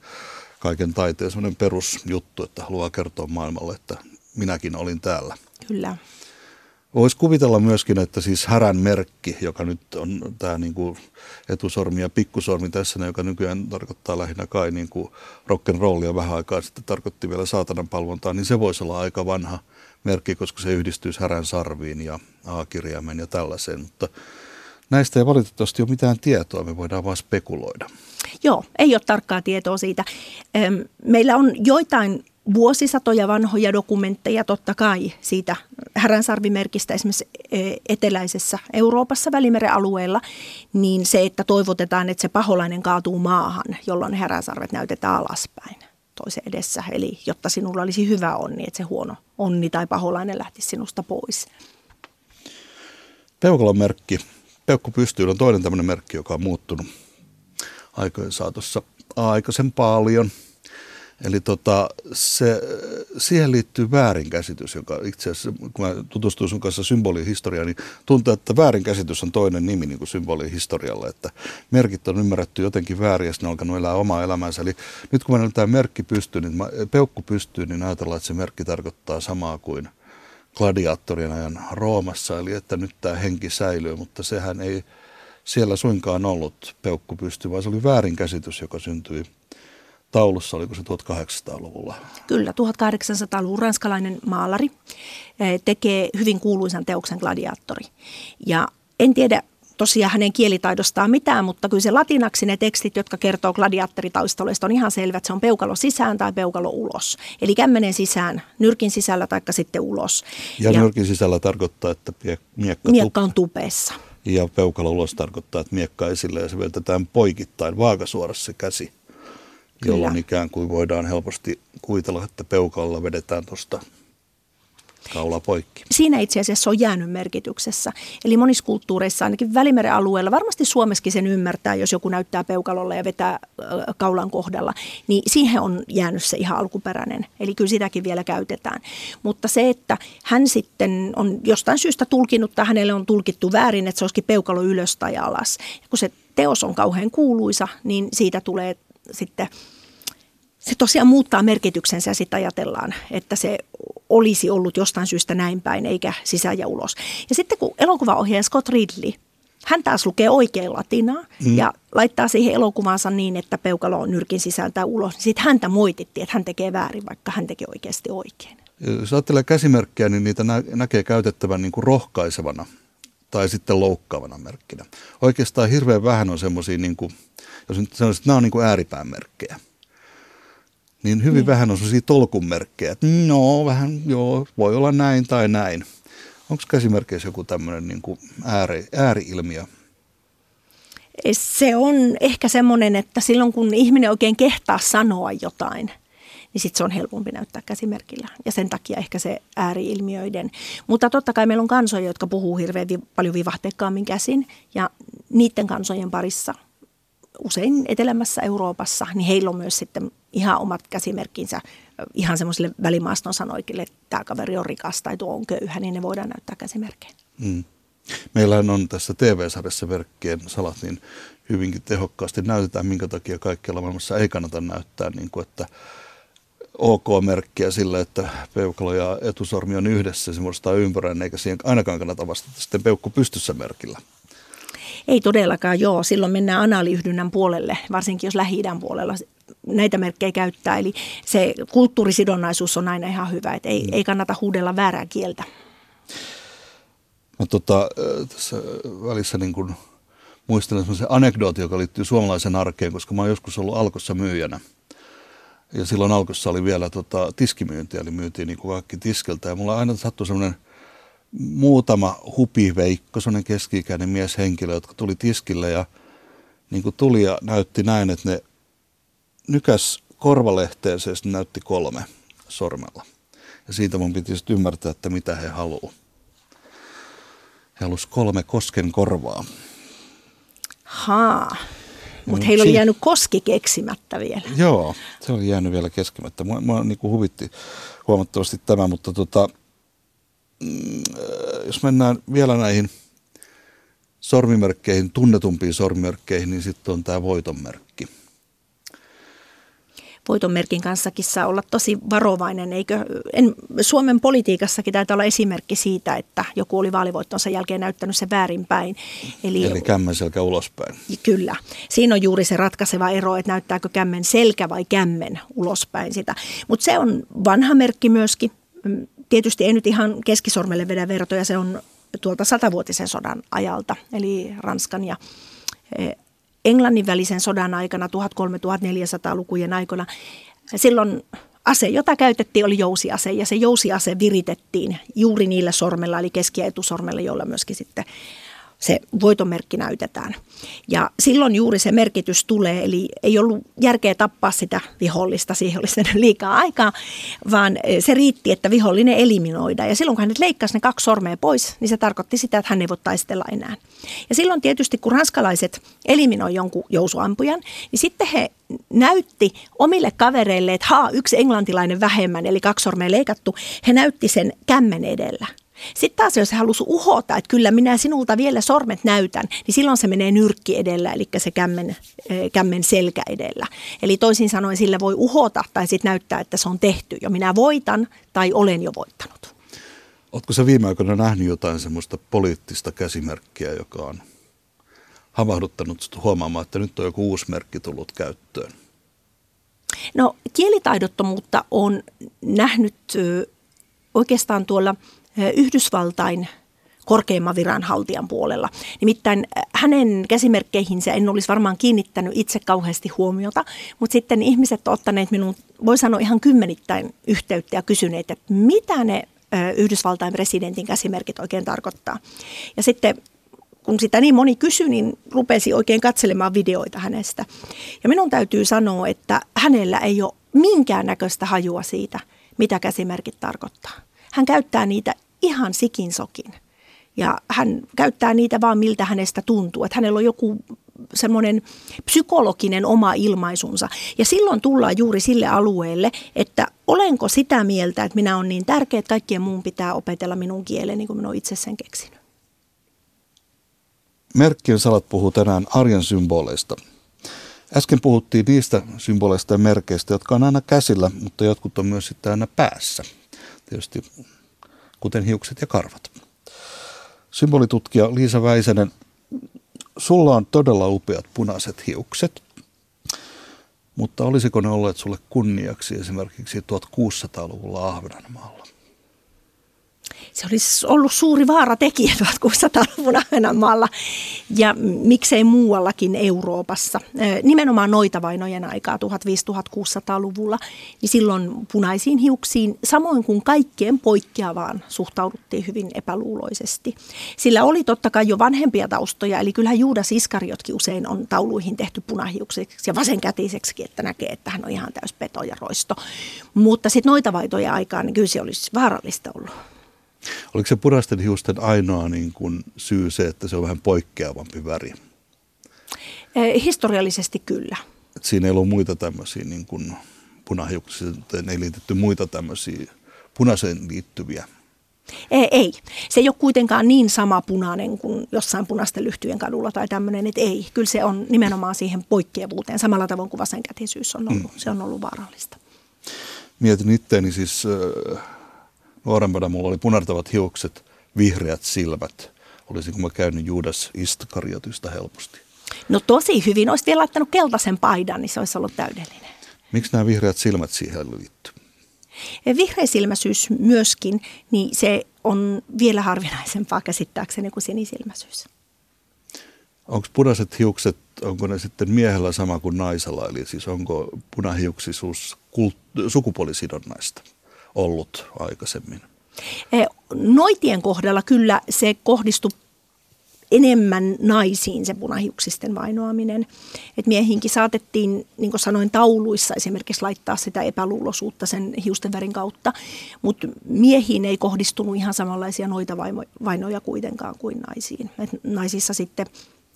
kaiken taiteen perusjuttu, että haluaa kertoa maailmalle, että minäkin olin täällä. Kyllä. Voisi kuvitella myöskin, että siis härän merkki, joka nyt on tämä niin kuin etusormi ja pikkusormi tässä, joka nykyään tarkoittaa lähinnä kai niin kuin rock'n'rollia vähän aikaa sitten tarkoitti vielä saatanan palvontaa, niin se voisi olla aika vanha merkki, koska se yhdistyisi härän sarviin ja A-kirjaimen ja tällaiseen, mutta näistä ei valitettavasti ole mitään tietoa, me voidaan vain spekuloida. Joo, ei ole tarkkaa tietoa siitä. Meillä on joitain vuosisatoja vanhoja dokumentteja totta kai siitä häränsarvimerkistä esimerkiksi e, eteläisessä Euroopassa Välimeren alueella, niin se, että toivotetaan, että se paholainen kaatuu maahan, jolloin häränsarvet näytetään alaspäin toisen edessä. Eli jotta sinulla olisi hyvä onni, että se huono onni tai paholainen lähtisi sinusta pois. Peukalon merkki. Peukku pystyy on toinen tämmöinen merkki, joka on muuttunut aikojen saatossa aikaisen paljon – Eli tota, se, siihen liittyy väärinkäsitys, joka itse asiassa, kun mä tutustuin sun kanssa symbolihistoriaan, niin tuntuu, että väärinkäsitys on toinen nimi niin kuin symbolihistorialle, että merkit on ymmärretty jotenkin väärin ja ne on alkanut elää omaa elämäänsä. Eli nyt kun mä tämä merkki pystyy, niin peukku pystyy, niin ajatellaan, että se merkki tarkoittaa samaa kuin gladiaattorien ajan Roomassa, eli että nyt tämä henki säilyy, mutta sehän ei siellä suinkaan ollut peukku pysty, vaan se oli väärinkäsitys, joka syntyi taulussa, oliko se 1800-luvulla? Kyllä, 1800-luvun ranskalainen maalari eh, tekee hyvin kuuluisan teoksen gladiaattori. Ja en tiedä tosiaan hänen kielitaidostaan mitään, mutta kyllä se latinaksi ne tekstit, jotka kertoo gladiaattoritaustoista, on ihan selvät. että se on peukalo sisään tai peukalo ulos. Eli kämmenen sisään, nyrkin sisällä tai sitten ulos. Ja, ja nyrkin sisällä tarkoittaa, että miekka, miekka on tupeessa. Ja peukalo ulos tarkoittaa, että miekka esille ja se veltetään poikittain vaakasuorassa käsi. Kyllä. jolloin ikään kuin voidaan helposti kuvitella, että peukalla vedetään tuosta kaula poikki. Siinä itse asiassa on jäänyt merkityksessä. Eli monissa kulttuureissa, ainakin Välimeren alueella, varmasti Suomessakin sen ymmärtää, jos joku näyttää peukalolla ja vetää kaulan kohdalla, niin siihen on jäänyt se ihan alkuperäinen. Eli kyllä sitäkin vielä käytetään. Mutta se, että hän sitten on jostain syystä tulkinut tai hänelle on tulkittu väärin, että se olisikin peukalo ylös tai alas. Ja kun se teos on kauhean kuuluisa, niin siitä tulee sitten se tosiaan muuttaa merkityksensä ja sitten ajatellaan, että se olisi ollut jostain syystä näin päin, eikä sisään ja ulos. Ja sitten kun elokuvaohjaaja Scott Ridley, hän taas lukee oikein latinaa mm. ja laittaa siihen elokuvaansa niin, että peukalo on nyrkin sisältä ulos, niin sitten häntä moitittiin, että hän tekee väärin, vaikka hän teki oikeasti oikein. Jos ajattelee käsimerkkejä, niin niitä nä- näkee käytettävän niin kuin rohkaisevana tai sitten loukkaavana merkkinä. Oikeastaan hirveän vähän on semmoisia, niin kuin, jos nyt sanoisin, että nämä on niin kuin ääripään merkkejä niin hyvin niin. vähän on sellaisia tolkunmerkkejä, että no vähän joo, voi olla näin tai näin. Onko käsimerkkeissä joku tämmöinen niin kuin ääri, ääriilmiö? Se on ehkä semmoinen, että silloin kun ihminen oikein kehtaa sanoa jotain, niin sitten se on helpompi näyttää käsimerkillä. Ja sen takia ehkä se ääriilmiöiden. Mutta totta kai meillä on kansoja, jotka puhuu hirveän vi- paljon vivahteikkaammin käsin. Ja niiden kansojen parissa usein etelämässä Euroopassa, niin heillä on myös sitten ihan omat käsimerkkinsä ihan semmoisille välimaaston sanoikille, että tämä kaveri on rikas tai tuo on köyhä, niin ne voidaan näyttää käsimerkkeinä. Mm. Meillähän on tässä TV-sarjassa verkkien salat, niin hyvinkin tehokkaasti näytetään, minkä takia kaikkialla maailmassa ei kannata näyttää, niin kuin että OK-merkkiä sillä, että peukalo ja etusormi on yhdessä, se muodostaa ympärän, eikä siihen ainakaan kannata vastata sitten peukku pystyssä merkillä. Ei todellakaan, joo. Silloin mennään anaaliyhdynnän puolelle, varsinkin jos lähi puolella näitä merkkejä käyttää. Eli se kulttuurisidonnaisuus on aina ihan hyvä, että ei, mm. ei kannata huudella väärää kieltä. Mä tota, tässä välissä niin kun muistelen sellaisen anekdootin, joka liittyy suomalaisen arkeen, koska mä oon joskus ollut alkossa myyjänä. Ja silloin alkossa oli vielä tota, tiskimyynti, eli myytiin niin kaikki tiskeltä. Ja mulla aina sattui semmoinen muutama hupiveikko, semmoinen keski-ikäinen mieshenkilö, jotka tuli tiskille ja niin kuin tuli ja näytti näin, että ne nykäs korvalehteen, se näytti kolme sormella. Ja siitä mun piti sitten ymmärtää, että mitä he haluaa. He halusivat kolme kosken korvaa. Haa. Mutta heillä oli jäänyt koski keksimättä vielä. Joo, se oli jäänyt vielä keskimättä. Mua, mua niin huvitti huomattavasti tämä, mutta tota, mm, jos mennään vielä näihin sormimerkkeihin, tunnetumpiin sormimerkkeihin, niin sitten on tämä voitonmerkki voitonmerkin kanssakin saa olla tosi varovainen. Eikö, en, Suomen politiikassakin taitaa olla esimerkki siitä, että joku oli vaalivoittonsa jälkeen näyttänyt se väärinpäin. Eli, Eli kämmen selkä ulospäin. Kyllä. Siinä on juuri se ratkaiseva ero, että näyttääkö kämmen selkä vai kämmen ulospäin sitä. Mutta se on vanha merkki myöskin. Tietysti ei nyt ihan keskisormelle vedä vertoja, se on tuolta satavuotisen sodan ajalta, eli Ranskan ja eh, Englannin välisen sodan aikana 1300-1400-lukujen aikoina. Silloin ase, jota käytettiin, oli jousiase ja se jousiase viritettiin juuri niillä sormella, eli keski- ja etusormella, joilla myöskin sitten se voitomerkki näytetään. Ja silloin juuri se merkitys tulee, eli ei ollut järkeä tappaa sitä vihollista, siihen olisi liikaa aikaa, vaan eh, se riitti, että vihollinen eliminoidaan. Ja silloin kun hänet leikkasi ne kaksi sormea pois, niin se tarkoitti sitä, että hän ei voi taistella enää. Ja silloin tietysti, kun ranskalaiset eliminoi jonkun jousuampujan, niin sitten he näytti omille kavereille, että haa, yksi englantilainen vähemmän, eli kaksi sormea leikattu, he näytti sen kämmen edellä. Sitten taas jos halusi uhota, että kyllä minä sinulta vielä sormet näytän, niin silloin se menee nyrkki edellä, eli se kämmen, eh, kämmen selkä edellä. Eli toisin sanoen sillä voi uhota tai sitten näyttää, että se on tehty jo. Minä voitan tai olen jo voittanut. Oletko se viime aikoina nähnyt jotain semmoista poliittista käsimerkkiä, joka on havahduttanut huomaamaan, että nyt on joku uusi merkki tullut käyttöön? No kielitaidottomuutta on nähnyt oikeastaan tuolla – Yhdysvaltain korkeimman viranhaltijan puolella. Nimittäin hänen käsimerkkeihinsä en olisi varmaan kiinnittänyt itse kauheasti huomiota, mutta sitten ihmiset ovat ottaneet minun, voi sanoa ihan kymmenittäin yhteyttä ja kysyneet, että mitä ne Yhdysvaltain presidentin käsimerkit oikein tarkoittaa. Ja sitten kun sitä niin moni kysyi, niin rupesi oikein katselemaan videoita hänestä. Ja minun täytyy sanoa, että hänellä ei ole minkäännäköistä hajua siitä, mitä käsimerkit tarkoittaa. Hän käyttää niitä ihan sikinsokin. Ja hän käyttää niitä vaan miltä hänestä tuntuu. Että hänellä on joku semmoinen psykologinen oma ilmaisunsa. Ja silloin tullaan juuri sille alueelle, että olenko sitä mieltä, että minä olen niin tärkeä, että kaikkien muun pitää opetella minun kieleni, niin kuin minä olen itse sen keksinyt. Merkkien salat puhuu tänään arjen symboleista. Äsken puhuttiin niistä symboleista ja merkeistä, jotka on aina käsillä, mutta jotkut on myös sitten aina päässä. Tietysti kuten hiukset ja karvat. Symbolitutkija Liisa Väisänen, sulla on todella upeat punaiset hiukset, mutta olisiko ne olleet sulle kunniaksi esimerkiksi 1600-luvulla Ahvenanmaalla? Se olisi ollut suuri vaara tekijä 1600-luvun Ahvenanmaalla ja miksei muuallakin Euroopassa. Nimenomaan noita vainojen aikaa 1500-1600-luvulla, niin silloin punaisiin hiuksiin, samoin kuin kaikkeen poikkeavaan, suhtauduttiin hyvin epäluuloisesti. Sillä oli totta kai jo vanhempia taustoja, eli kyllähän Juudas Iskariotkin usein on tauluihin tehty punahiuksiksi ja vasenkätiseksi, että näkee, että hän on ihan täys peto ja roisto. Mutta sitten noita vaitoja aikaan, niin kyllä se olisi vaarallista ollut. Oliko se punaisten hiusten ainoa niin kuin syy se, että se on vähän poikkeavampi väri? Eh, historiallisesti kyllä. Et siinä ei ollut muita tämmöisiä niin kuin punahiuksia, ei liitetty muita tämmöisiä punaiseen liittyviä ei, ei. Se ei ole kuitenkaan niin sama punainen kuin jossain punaisten lyhtyjen kadulla tai tämmöinen, että ei. Kyllä se on nimenomaan siihen poikkeavuuteen samalla tavoin kuin vasenkätisyys on ollut. Mm. Se on ollut vaarallista. Mietin itteeni siis äh, nuorempana mulla oli punartavat hiukset, vihreät silmät. Olisinko mä käynyt Juudas Istkariotista helposti? No tosi hyvin. Olisit vielä laittanut keltaisen paidan, niin se olisi ollut täydellinen. Miksi nämä vihreät silmät siihen liittyy? Vihreisilmäisyys myöskin, niin se on vielä harvinaisempaa käsittääkseni kuin sinisilmäisyys. Onko punaiset hiukset, onko ne sitten miehellä sama kuin naisella? Eli siis onko punahiuksisuus kult- sukupuolisidonnaista? Ollut aikaisemmin? E, noitien kohdalla kyllä se kohdistui enemmän naisiin se punahiuksisten vainoaminen. Et miehinkin saatettiin, niin kuin sanoin, tauluissa esimerkiksi laittaa sitä epäluuloisuutta sen hiusten värin kautta, mutta miehiin ei kohdistunut ihan samanlaisia noita vainoja kuitenkaan kuin naisiin. Et naisissa sitten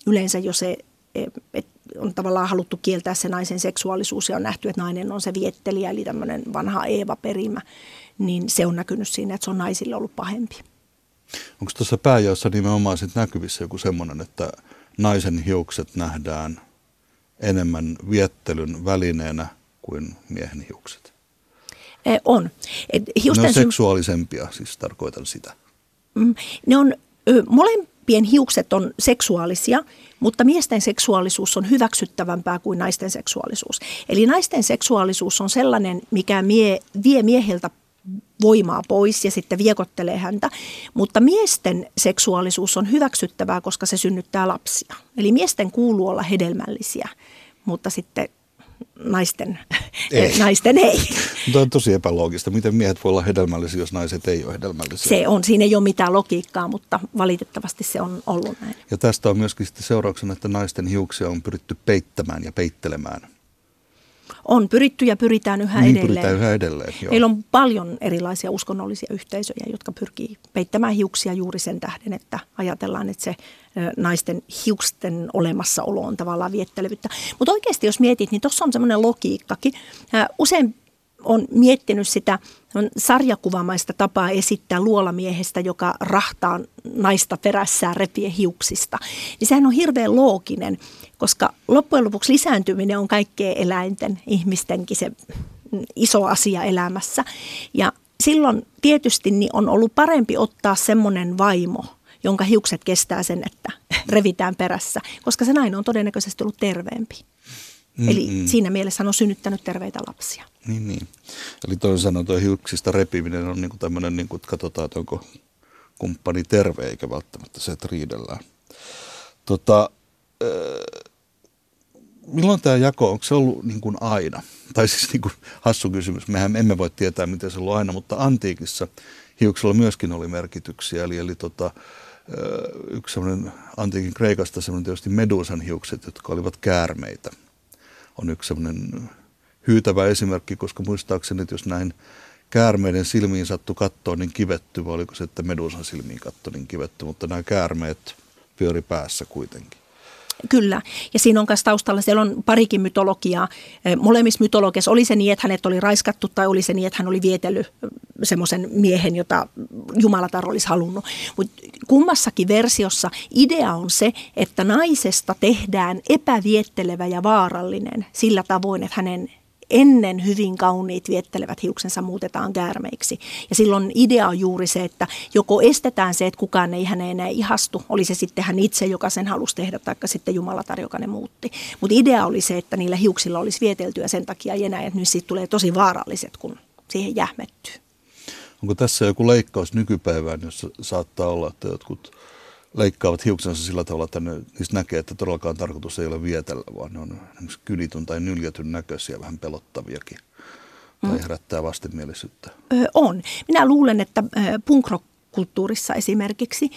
yleensä jo se, e, et on tavallaan haluttu kieltää se naisen seksuaalisuus ja on nähty, että nainen on se viettelijä, eli tämmöinen vanha Eeva-perimä, niin se on näkynyt siinä, että se on naisille ollut pahempi. Onko tuossa pääjaossa nimenomaan sit näkyvissä joku semmoinen, että naisen hiukset nähdään enemmän viettelyn välineenä kuin miehen hiukset? E, on. Et hiusten ne on seksuaalisempia, siis tarkoitan sitä. Mm, ne on, molempien hiukset on seksuaalisia, mutta miesten seksuaalisuus on hyväksyttävämpää kuin naisten seksuaalisuus. Eli naisten seksuaalisuus on sellainen, mikä mie, vie mieheltä voimaa pois ja sitten viekottelee häntä. Mutta miesten seksuaalisuus on hyväksyttävää, koska se synnyttää lapsia. Eli miesten kuuluu olla hedelmällisiä, mutta sitten naisten ei. naisten ei. Mutta on tosi epäloogista. Miten miehet voi olla hedelmällisiä, jos naiset ei ole hedelmällisiä? Se on. Siinä ei ole mitään logiikkaa, mutta valitettavasti se on ollut näin. Ja tästä on myöskin sitten seurauksena, että naisten hiuksia on pyritty peittämään ja peittelemään on pyritty ja pyritään yhä niin, edelleen. Pyritään yhä edelleen joo. Meillä on paljon erilaisia uskonnollisia yhteisöjä, jotka pyrkii peittämään hiuksia juuri sen tähden, että ajatellaan, että se naisten hiusten olemassaolo on tavallaan viettelevyyttä. Mutta oikeasti jos mietit, niin tuossa on semmoinen logiikkakin. Usein on miettinyt sitä on sarjakuvamaista tapaa esittää luolamiehestä, joka rahtaa naista perässään repien hiuksista. Niin sehän on hirveän looginen, koska loppujen lopuksi lisääntyminen on kaikkea eläinten, ihmistenkin se iso asia elämässä. Ja silloin tietysti niin on ollut parempi ottaa semmoinen vaimo, jonka hiukset kestää sen, että revitään perässä, koska se nainen on todennäköisesti ollut terveempi. Mm, Eli siinä mielessä on synnyttänyt terveitä lapsia. Niin, niin. Eli toisin sanoen tuo hiuksista repiminen on niin kuin tämmöinen, niin kuin, että katsotaan, että onko kumppani terve, eikä välttämättä se, että riidellään. Tota, äh, milloin tämä jako, onko se ollut niin kuin aina? Tai siis niin kuin hassu kysymys, mehän emme voi tietää, miten se on ollut aina, mutta antiikissa hiuksella myöskin oli merkityksiä. Eli, eli tota, äh, yksi semmoinen antiikin Kreikasta semmoinen tietysti Medusan hiukset, jotka olivat käärmeitä – on yksi sellainen hyytävä esimerkki, koska muistaakseni, että jos näin käärmeiden silmiin sattu kattoa niin kivetty, vai oliko se, että medusan silmiin katto niin kivetty, mutta nämä käärmeet pyöri päässä kuitenkin. Kyllä, ja siinä on myös taustalla, siellä on parikin mytologiaa. Molemmissa mytologiassa oli se niin, että hänet oli raiskattu tai oli se niin, että hän oli vietellyt semmoisen miehen, jota Jumalatar olisi halunnut. Mutta kummassakin versiossa idea on se, että naisesta tehdään epäviettelevä ja vaarallinen sillä tavoin, että hänen ennen hyvin kauniit viettelevät hiuksensa muutetaan käärmeiksi. Ja silloin idea on juuri se, että joko estetään se, että kukaan ei häneen enää ihastu, oli se sitten hän itse, joka sen halusi tehdä, tai sitten Jumalatar, joka ne muutti. Mutta idea oli se, että niillä hiuksilla olisi vieteltyä sen takia ei enää, että nyt siitä tulee tosi vaaralliset, kun siihen jähmettyy. Onko tässä joku leikkaus nykypäivään, jossa saattaa olla, että jotkut leikkaavat hiuksensa sillä tavalla, että ne, niistä näkee, että todellakaan tarkoitus ei ole vietellä, vaan ne on kylityn tai nyljetyn näköisiä, vähän pelottaviakin. Tai mm. herättää vastenmielisyyttä. Ö, on. Minä luulen, että punkrokulttuurissa esimerkiksi,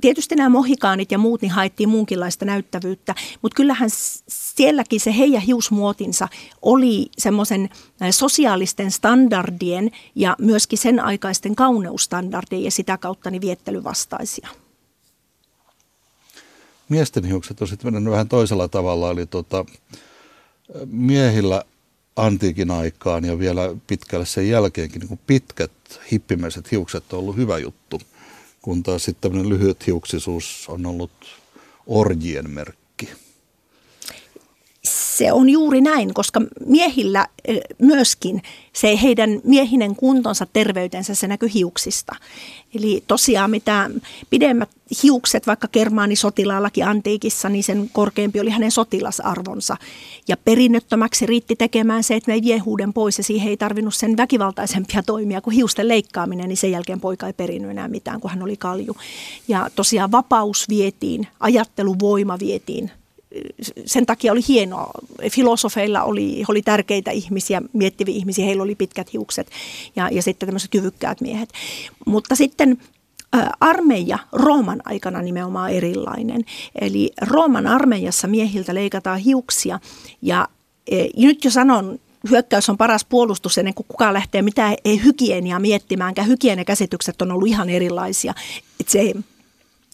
tietysti nämä mohikaanit ja muut niin haettiin muunkinlaista näyttävyyttä, mutta kyllähän sielläkin se heidän hiusmuotinsa oli semmoisen sosiaalisten standardien ja myöskin sen aikaisten kauneustandardien ja sitä kautta niin viettelyvastaisia miesten hiukset on sitten mennyt vähän toisella tavalla, eli tota, miehillä antiikin aikaan ja vielä pitkälle sen jälkeenkin niin pitkät hippimäiset hiukset on ollut hyvä juttu, kun taas sitten tämmöinen lyhyt hiuksisuus on ollut orjien merkki. Se on juuri näin, koska miehillä myöskin se heidän miehinen kuntonsa, terveytensä, se näkyy hiuksista. Eli tosiaan mitä pidemmät hiukset, vaikka kermaanisotilaallakin antiikissa, niin sen korkeampi oli hänen sotilasarvonsa. Ja perinnöttömäksi riitti tekemään se, että vei viehuuden pois ja siihen ei tarvinnut sen väkivaltaisempia toimia kuin hiusten leikkaaminen, niin sen jälkeen poika ei perinnyt enää mitään, kun hän oli kalju. Ja tosiaan vapaus vietiin, ajatteluvoima vietiin sen takia oli hienoa. Filosofeilla oli, oli tärkeitä ihmisiä, miettiviä ihmisiä, heillä oli pitkät hiukset ja, ja sitten tämmöiset kyvykkäät miehet. Mutta sitten armeija Rooman aikana nimenomaan erilainen. Eli Rooman armeijassa miehiltä leikataan hiuksia ja e, nyt jo sanon, hyökkäys on paras puolustus ennen kuin kukaan lähtee mitään ei hygieniaa miettimäänkään. Hygieniakäsitykset on ollut ihan erilaisia. Et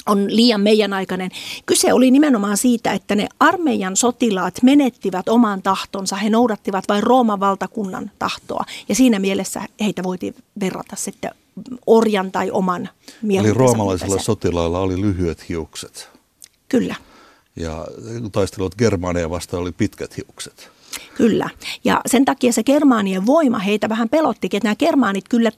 on liian meidän aikainen. Kyse oli nimenomaan siitä, että ne armeijan sotilaat menettivät oman tahtonsa. He noudattivat vain Rooman valtakunnan tahtoa. Ja siinä mielessä heitä voitiin verrata sitten orjan tai oman Eli roomalaisilla sotilailla oli lyhyet hiukset. Kyllä. Ja taistelut Germania vastaan oli pitkät hiukset. Kyllä. Ja sen takia se germaanien voima heitä vähän pelottikin, että nämä germaanit kyllä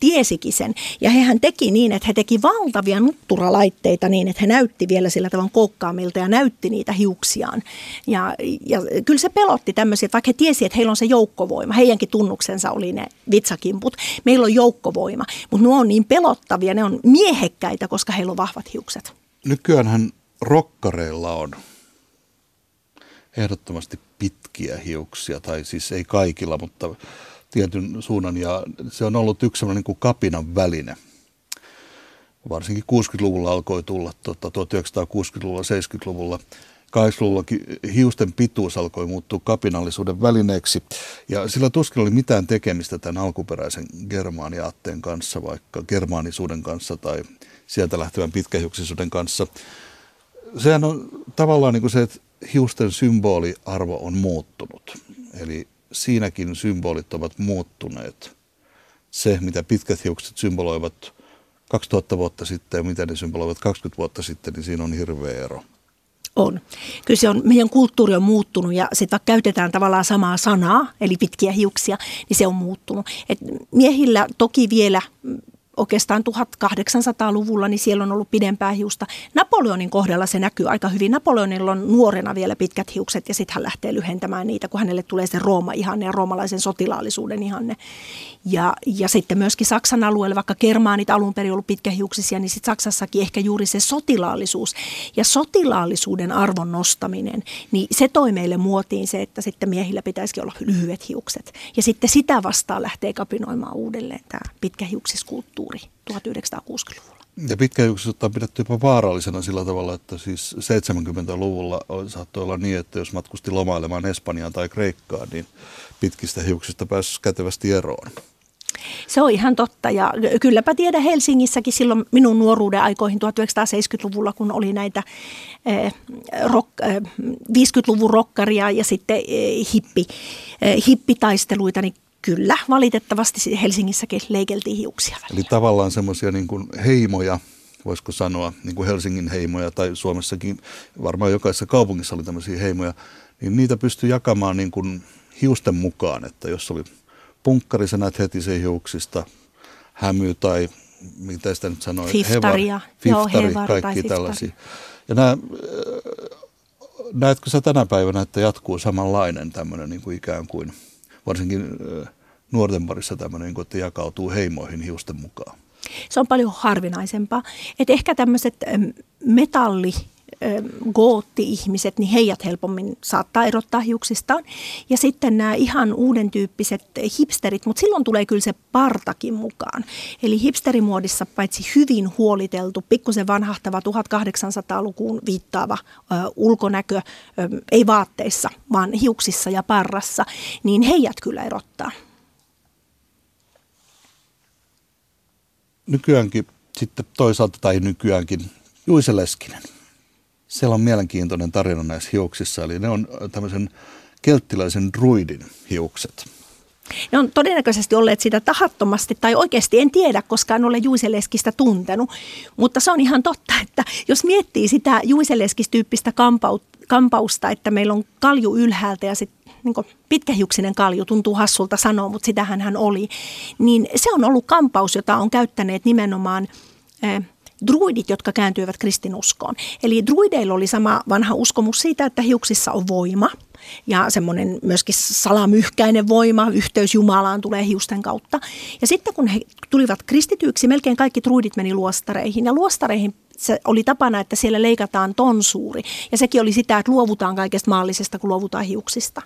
tiesikin sen. Ja hehän teki niin, että he teki valtavia nutturalaitteita niin, että he näytti vielä sillä tavalla koukkaamilta ja näytti niitä hiuksiaan. Ja, ja kyllä se pelotti tämmöisiä, että vaikka he tiesi, että heillä on se joukkovoima, heidänkin tunnuksensa oli ne vitsakimput, meillä on joukkovoima, mutta ne on niin pelottavia, ne on miehekkäitä, koska heillä on vahvat hiukset. Nykyäänhän rokkareilla on ehdottomasti pitkiä hiuksia, tai siis ei kaikilla, mutta tietyn suunnan ja se on ollut yksi sellainen niin kapinan väline. Varsinkin 60-luvulla alkoi tulla, tota, 1960-luvulla, 70-luvulla, 80-luvulla hiusten pituus alkoi muuttua kapinallisuuden välineeksi. Ja sillä tuskin oli mitään tekemistä tämän alkuperäisen germaaniaatteen kanssa, vaikka germaanisuuden kanssa tai sieltä lähtevän pitkähiuksisuuden kanssa. Sehän on tavallaan niin kuin se, että hiusten symboliarvo on muuttunut. Eli siinäkin symbolit ovat muuttuneet. Se, mitä pitkät hiukset symboloivat 2000 vuotta sitten ja mitä ne symboloivat 20 vuotta sitten, niin siinä on hirveä ero. On. Kyllä se on, meidän kulttuuri on muuttunut ja sitten vaikka käytetään tavallaan samaa sanaa, eli pitkiä hiuksia, niin se on muuttunut. Et miehillä toki vielä oikeastaan 1800-luvulla, niin siellä on ollut pidempää hiusta. Napoleonin kohdalla se näkyy aika hyvin. Napoleonilla on nuorena vielä pitkät hiukset ja sitten hän lähtee lyhentämään niitä, kun hänelle tulee se Rooma-ihanne ja roomalaisen sotilaallisuuden ihanne. Ja, ja sitten myöskin Saksan alueella, vaikka kermaanit alun perin ollut pitkähiuksisia, niin sitten Saksassakin ehkä juuri se sotilaallisuus ja sotilaallisuuden arvon nostaminen, niin se toi meille muotiin se, että sitten miehillä pitäisikin olla lyhyet hiukset. Ja sitten sitä vastaan lähtee kapinoimaan uudelleen tämä pitkähiuksiskulttuuri 1960-luvulla. Ja pitkähiuksisuutta on pidetty jopa vaarallisena sillä tavalla, että siis 70-luvulla saattoi olla niin, että jos matkusti lomailemaan Espanjaan tai Kreikkaan, niin pitkistä hiuksista pääsi kätevästi eroon. Se on ihan totta ja kylläpä tiedä Helsingissäkin silloin minun nuoruuden aikoihin 1970-luvulla, kun oli näitä eh, rock, eh, 50-luvun rokkaria ja sitten eh, hippi, eh, hippitaisteluita, niin kyllä valitettavasti Helsingissäkin leikeltiin hiuksia. Välillä. Eli tavallaan semmoisia niin heimoja, voisiko sanoa, niin kuin Helsingin heimoja tai Suomessakin, varmaan jokaisessa kaupungissa oli tämmöisiä heimoja, niin niitä pystyi jakamaan niin kuin hiusten mukaan, että jos oli punkkari, sä näet heti sen hiuksista, hämy tai mitä sitä nyt sanoi, Fiftaria. Hevar, fiftari, Joo, kaikki tai tällaisia. Ja nämä, näetkö sä tänä päivänä, että jatkuu samanlainen tämmöinen niin kuin ikään kuin, varsinkin nuorten parissa tämmöinen, niin että jakautuu heimoihin hiusten mukaan? Se on paljon harvinaisempaa. Et ehkä tämmöiset metalli gootti-ihmiset, niin heidät helpommin saattaa erottaa hiuksistaan. Ja sitten nämä ihan uuden tyyppiset hipsterit, mutta silloin tulee kyllä se partakin mukaan. Eli hipsterimuodissa paitsi hyvin huoliteltu, pikkusen vanhahtava 1800-lukuun viittaava ö, ulkonäkö, ö, ei vaatteissa, vaan hiuksissa ja parrassa, niin heidät kyllä erottaa. Nykyäänkin sitten toisaalta, tai nykyäänkin, Juise Leskinen – siellä on mielenkiintoinen tarina näissä hiuksissa, eli ne on tämmöisen kelttiläisen druidin hiukset. Ne on todennäköisesti olleet sitä tahattomasti, tai oikeasti en tiedä, koska en ole Juiseleskistä tuntenut. Mutta se on ihan totta, että jos miettii sitä Juiseleskistyyppistä kampausta, että meillä on kalju ylhäältä ja sitten niin pitkähiuksinen kalju, tuntuu hassulta sanoa, mutta sitähän hän oli, niin se on ollut kampaus, jota on käyttäneet nimenomaan eh, druidit, jotka kääntyivät kristinuskoon. Eli druideilla oli sama vanha uskomus siitä, että hiuksissa on voima ja semmoinen myöskin salamyhkäinen voima, yhteys Jumalaan tulee hiusten kautta. Ja sitten kun he tulivat kristityiksi, melkein kaikki druidit meni luostareihin ja luostareihin se oli tapana, että siellä leikataan tonsuuri. Ja sekin oli sitä, että luovutaan kaikesta maallisesta, kun luovutaan hiuksista.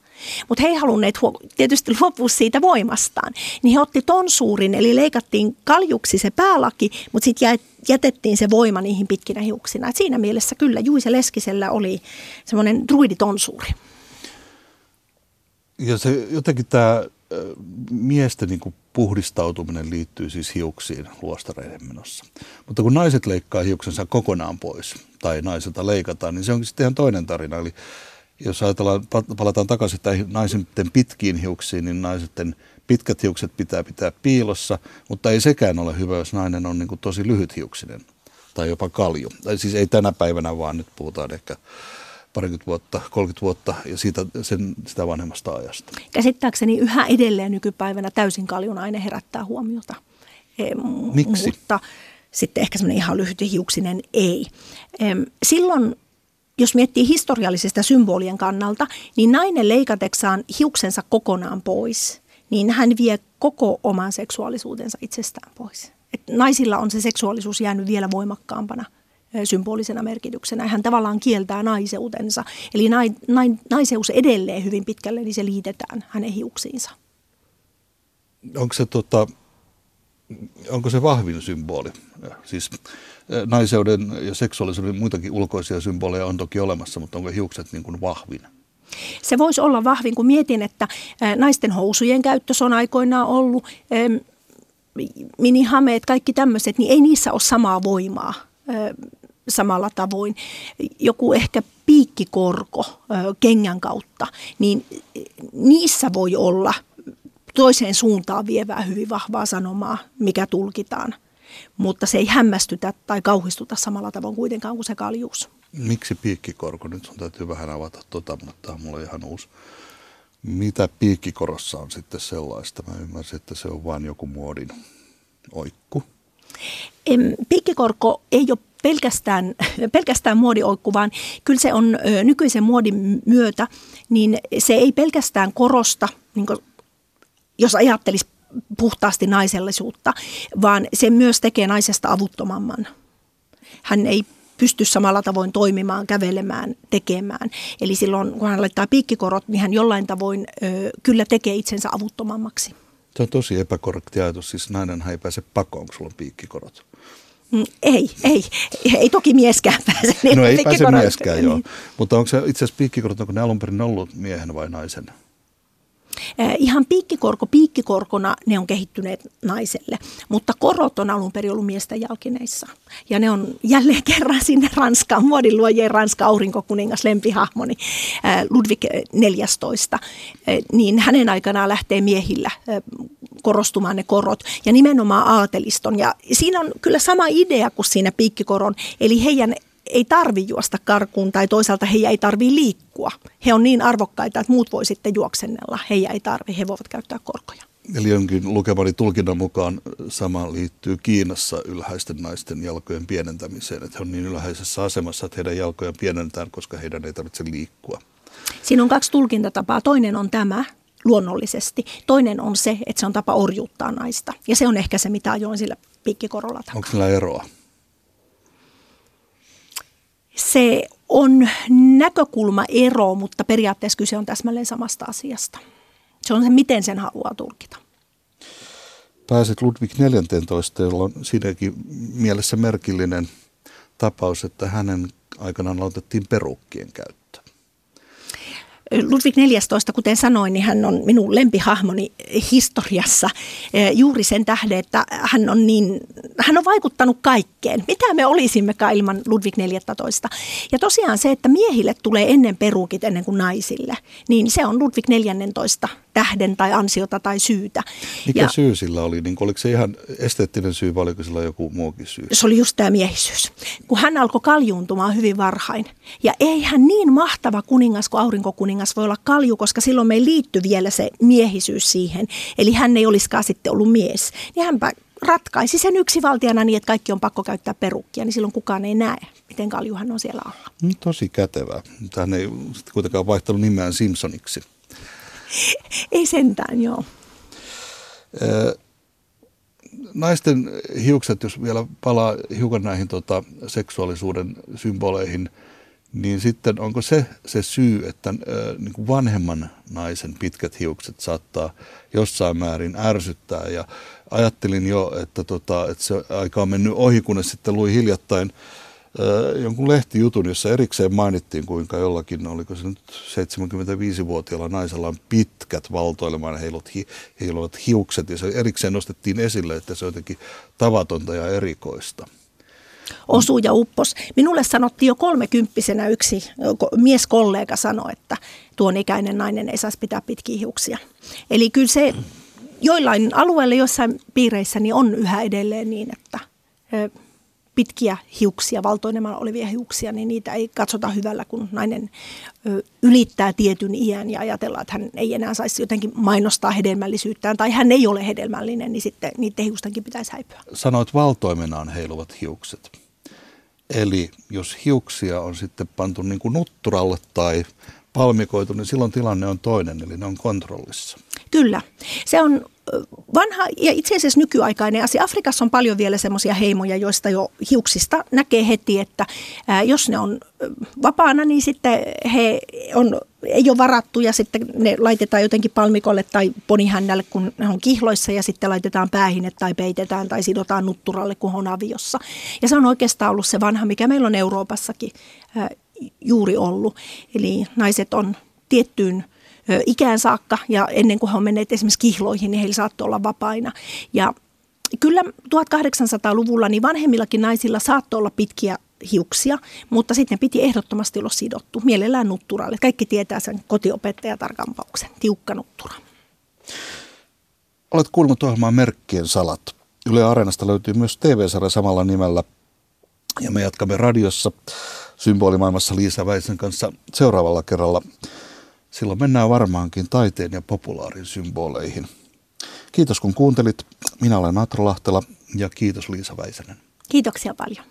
Mutta he ei halunneet tietysti luopua siitä voimastaan. Niin he otti tonsuurin, eli leikattiin kaljuksi se päälaki, mutta sitten jätettiin se voima niihin pitkinä hiuksina. Et siinä mielessä kyllä Juise Leskisellä oli semmoinen druiditonsuuri. Ja se jotenkin tämä miesten niin kuin puhdistautuminen liittyy siis hiuksiin luostareiden menossa. Mutta kun naiset leikkaa hiuksensa kokonaan pois tai naiselta leikataan, niin se onkin sitten ihan toinen tarina. Eli jos ajatellaan, palataan takaisin näihin naisen pitkiin hiuksiin, niin naisten pitkät hiukset pitää pitää piilossa, mutta ei sekään ole hyvä, jos nainen on niin kuin tosi lyhythiuksinen tai jopa kalju. Tai siis ei tänä päivänä, vaan nyt puhutaan ehkä parikymmentä vuotta, 30 vuotta ja siitä, sen, sitä vanhemmasta ajasta. Käsittääkseni yhä edelleen nykypäivänä täysin kaljunainen herättää huomiota. E, Miksi? Mutta sitten ehkä semmoinen ihan lyhythiuksinen ei. E, silloin jos miettii historiallisesta symbolien kannalta, niin nainen leikateksaan hiuksensa kokonaan pois, niin hän vie koko oman seksuaalisuutensa itsestään pois. Et naisilla on se seksuaalisuus jäänyt vielä voimakkaampana symbolisena merkityksenä. Hän tavallaan kieltää naiseutensa. Eli nai, nai, naiseus edelleen hyvin pitkälle, niin se liitetään hänen hiuksiinsa. Onko se, tota, onko se vahvin symboli? Siis naiseuden ja seksuaalisuuden muitakin ulkoisia symboleja on toki olemassa, mutta onko hiukset niin kuin vahvin? Se voisi olla vahvin, kun mietin, että naisten housujen käyttö on aikoinaan ollut, minihameet, kaikki tämmöiset, niin ei niissä ole samaa voimaa samalla tavoin. Joku ehkä piikkikorko kengän kautta, niin niissä voi olla toiseen suuntaan vievää hyvin vahvaa sanomaa, mikä tulkitaan. Mutta se ei hämmästytä tai kauhistuta samalla tavoin kuitenkaan kuin se kaljuus. Miksi piikkikorko? Nyt sun täytyy vähän avata tota, mutta tämä on mulle ihan uusi. Mitä piikkikorossa on sitten sellaista? Mä ymmärsin, että se on vain joku muodin oikku. Piikkikorko ei ole pelkästään, pelkästään muodioikku, vaan kyllä se on nykyisen muodin myötä, niin se ei pelkästään korosta, niin kuin, jos ajattelisi puhtaasti naisellisuutta, vaan se myös tekee naisesta avuttomamman. Hän ei pysty samalla tavoin toimimaan, kävelemään, tekemään. Eli silloin, kun hän laittaa piikkikorot, niin hän jollain tavoin ö, kyllä tekee itsensä avuttomammaksi. Se on tosi epäkorrekti ajatus. Siis nainen ei pääse pakoon, kun sulla on piikkikorot. Mm, ei, ei, ei toki mieskään pääse. Niin no ei pääse mieskään, joo. Niin. Mutta onko se itse asiassa piikkikorot, onko ne alun perin ollut miehen vai naisen? Ihan piikkikorko piikkikorkona ne on kehittyneet naiselle, mutta korot on alun perin ollut miesten jalkineissa. Ja ne on jälleen kerran sinne Ranskaan, muodin luojien Ranska aurinkokuningas lempihahmoni Ludwig 14. Niin hänen aikanaan lähtee miehillä korostumaan ne korot ja nimenomaan aateliston. Ja siinä on kyllä sama idea kuin siinä piikkikoron, eli heidän ei tarvi juosta karkuun tai toisaalta heidän ei tarvi liikkua. He on niin arvokkaita, että muut voi sitten juoksennella. Heidän ei tarvi, he voivat käyttää korkoja. Eli jonkin lukemani tulkinnan mukaan sama liittyy Kiinassa ylhäisten naisten jalkojen pienentämiseen. Että he on niin ylhäisessä asemassa, että heidän jalkojen pienennetään, koska heidän ei tarvitse liikkua. Siinä on kaksi tulkintatapaa. Toinen on tämä, luonnollisesti. Toinen on se, että se on tapa orjuuttaa naista. Ja se on ehkä se, mitä ajoin sillä pikkikorolla takaa. Onko sillä eroa? Se on näkökulma ero, mutta periaatteessa kyse on täsmälleen samasta asiasta. Se on se, miten sen haluaa tulkita. Pääset Ludwig 14, jolla on siinäkin mielessä merkillinen tapaus, että hänen aikanaan aloitettiin perukkien käyttö. Ludwig 14, kuten sanoin, niin hän on minun lempihahmoni historiassa e, juuri sen tähden, että hän on, niin, hän on vaikuttanut kaikkeen. Mitä me olisimmekaan ilman Ludwig 14? Ja tosiaan se, että miehille tulee ennen perukit ennen kuin naisille, niin se on Ludwig 14 tähden tai ansiota tai syytä. Mikä ja, syy sillä oli? Niin oliko se ihan esteettinen syy vai oliko sillä joku muukin syy? Se oli just tämä miehisyys. Kun hän alkoi kaljuuntumaan hyvin varhain. Ja ei hän niin mahtava kuningas kuin aurinkokuningas voi olla kalju, koska silloin me liittyy vielä se miehisyys siihen. Eli hän ei olisikaan sitten ollut mies. Niin hänpä ratkaisi sen yksivaltiana niin, että kaikki on pakko käyttää perukkia, niin silloin kukaan ei näe, miten kalju hän on siellä alla. Niin, tosi kätevä. Hän ei kuitenkaan vaihtanut nimeään Simpsoniksi. Ei sentään, joo. Naisten hiukset, jos vielä palaa hiukan näihin tota, seksuaalisuuden symboleihin, niin sitten onko se se syy, että niin kuin vanhemman naisen pitkät hiukset saattaa jossain määrin ärsyttää. Ja ajattelin jo, että, tota, että se aika on mennyt ohi, kunnes sitten luin hiljattain jonkun lehtijutun, jossa erikseen mainittiin, kuinka jollakin, oliko se nyt 75-vuotiaalla naisella on pitkät valtoilemaan heilut, heiluvat hiukset, ja se erikseen nostettiin esille, että se on jotenkin tavatonta ja erikoista osui ja uppos. Minulle sanottiin jo kolmekymppisenä yksi mieskollega sanoi, että tuon ikäinen nainen ei saisi pitää pitkiä hiuksia. Eli kyllä se joillain alueilla, jossain piireissä, niin on yhä edelleen niin, että pitkiä hiuksia, valtoinemalla olevia hiuksia, niin niitä ei katsota hyvällä, kun nainen ylittää tietyn iän ja ajatellaan, että hän ei enää saisi jotenkin mainostaa hedelmällisyyttään tai hän ei ole hedelmällinen, niin sitten niiden hiustenkin pitäisi häipyä. Sanoit valtoimenaan heiluvat hiukset. Eli jos hiuksia on sitten pantu niin kuin nutturalle tai palmikoitu, niin silloin tilanne on toinen, eli ne on kontrollissa. Kyllä. Se on vanha ja itse asiassa nykyaikainen asia. Afrikassa on paljon vielä semmoisia heimoja, joista jo hiuksista näkee heti, että jos ne on vapaana, niin sitten he on, ei ole varattu ja sitten ne laitetaan jotenkin palmikolle tai ponihännälle, kun ne on kihloissa ja sitten laitetaan päähine tai peitetään tai sidotaan nutturalle, kun on aviossa. Ja se on oikeastaan ollut se vanha, mikä meillä on Euroopassakin juuri ollut. Eli naiset on tiettyyn ikään saakka ja ennen kuin he on menneet esimerkiksi kihloihin, niin heillä saattoi olla vapaina. Ja kyllä 1800-luvulla niin vanhemmillakin naisilla saattoi olla pitkiä hiuksia, mutta sitten piti ehdottomasti olla sidottu, mielellään nutturalle. Kaikki tietää sen kotiopettajatarkampauksen, tiukka nuttura. Olet kuullut ohjelmaa Merkkien salat. Yle Areenasta löytyy myös TV-sarja samalla nimellä. Ja me jatkamme radiossa symbolimaailmassa Liisa Väisen kanssa seuraavalla kerralla. Silloin mennään varmaankin taiteen ja populaarin symboleihin. Kiitos kun kuuntelit. Minä olen Atro Lahtela ja kiitos Liisa Väisänen. Kiitoksia paljon.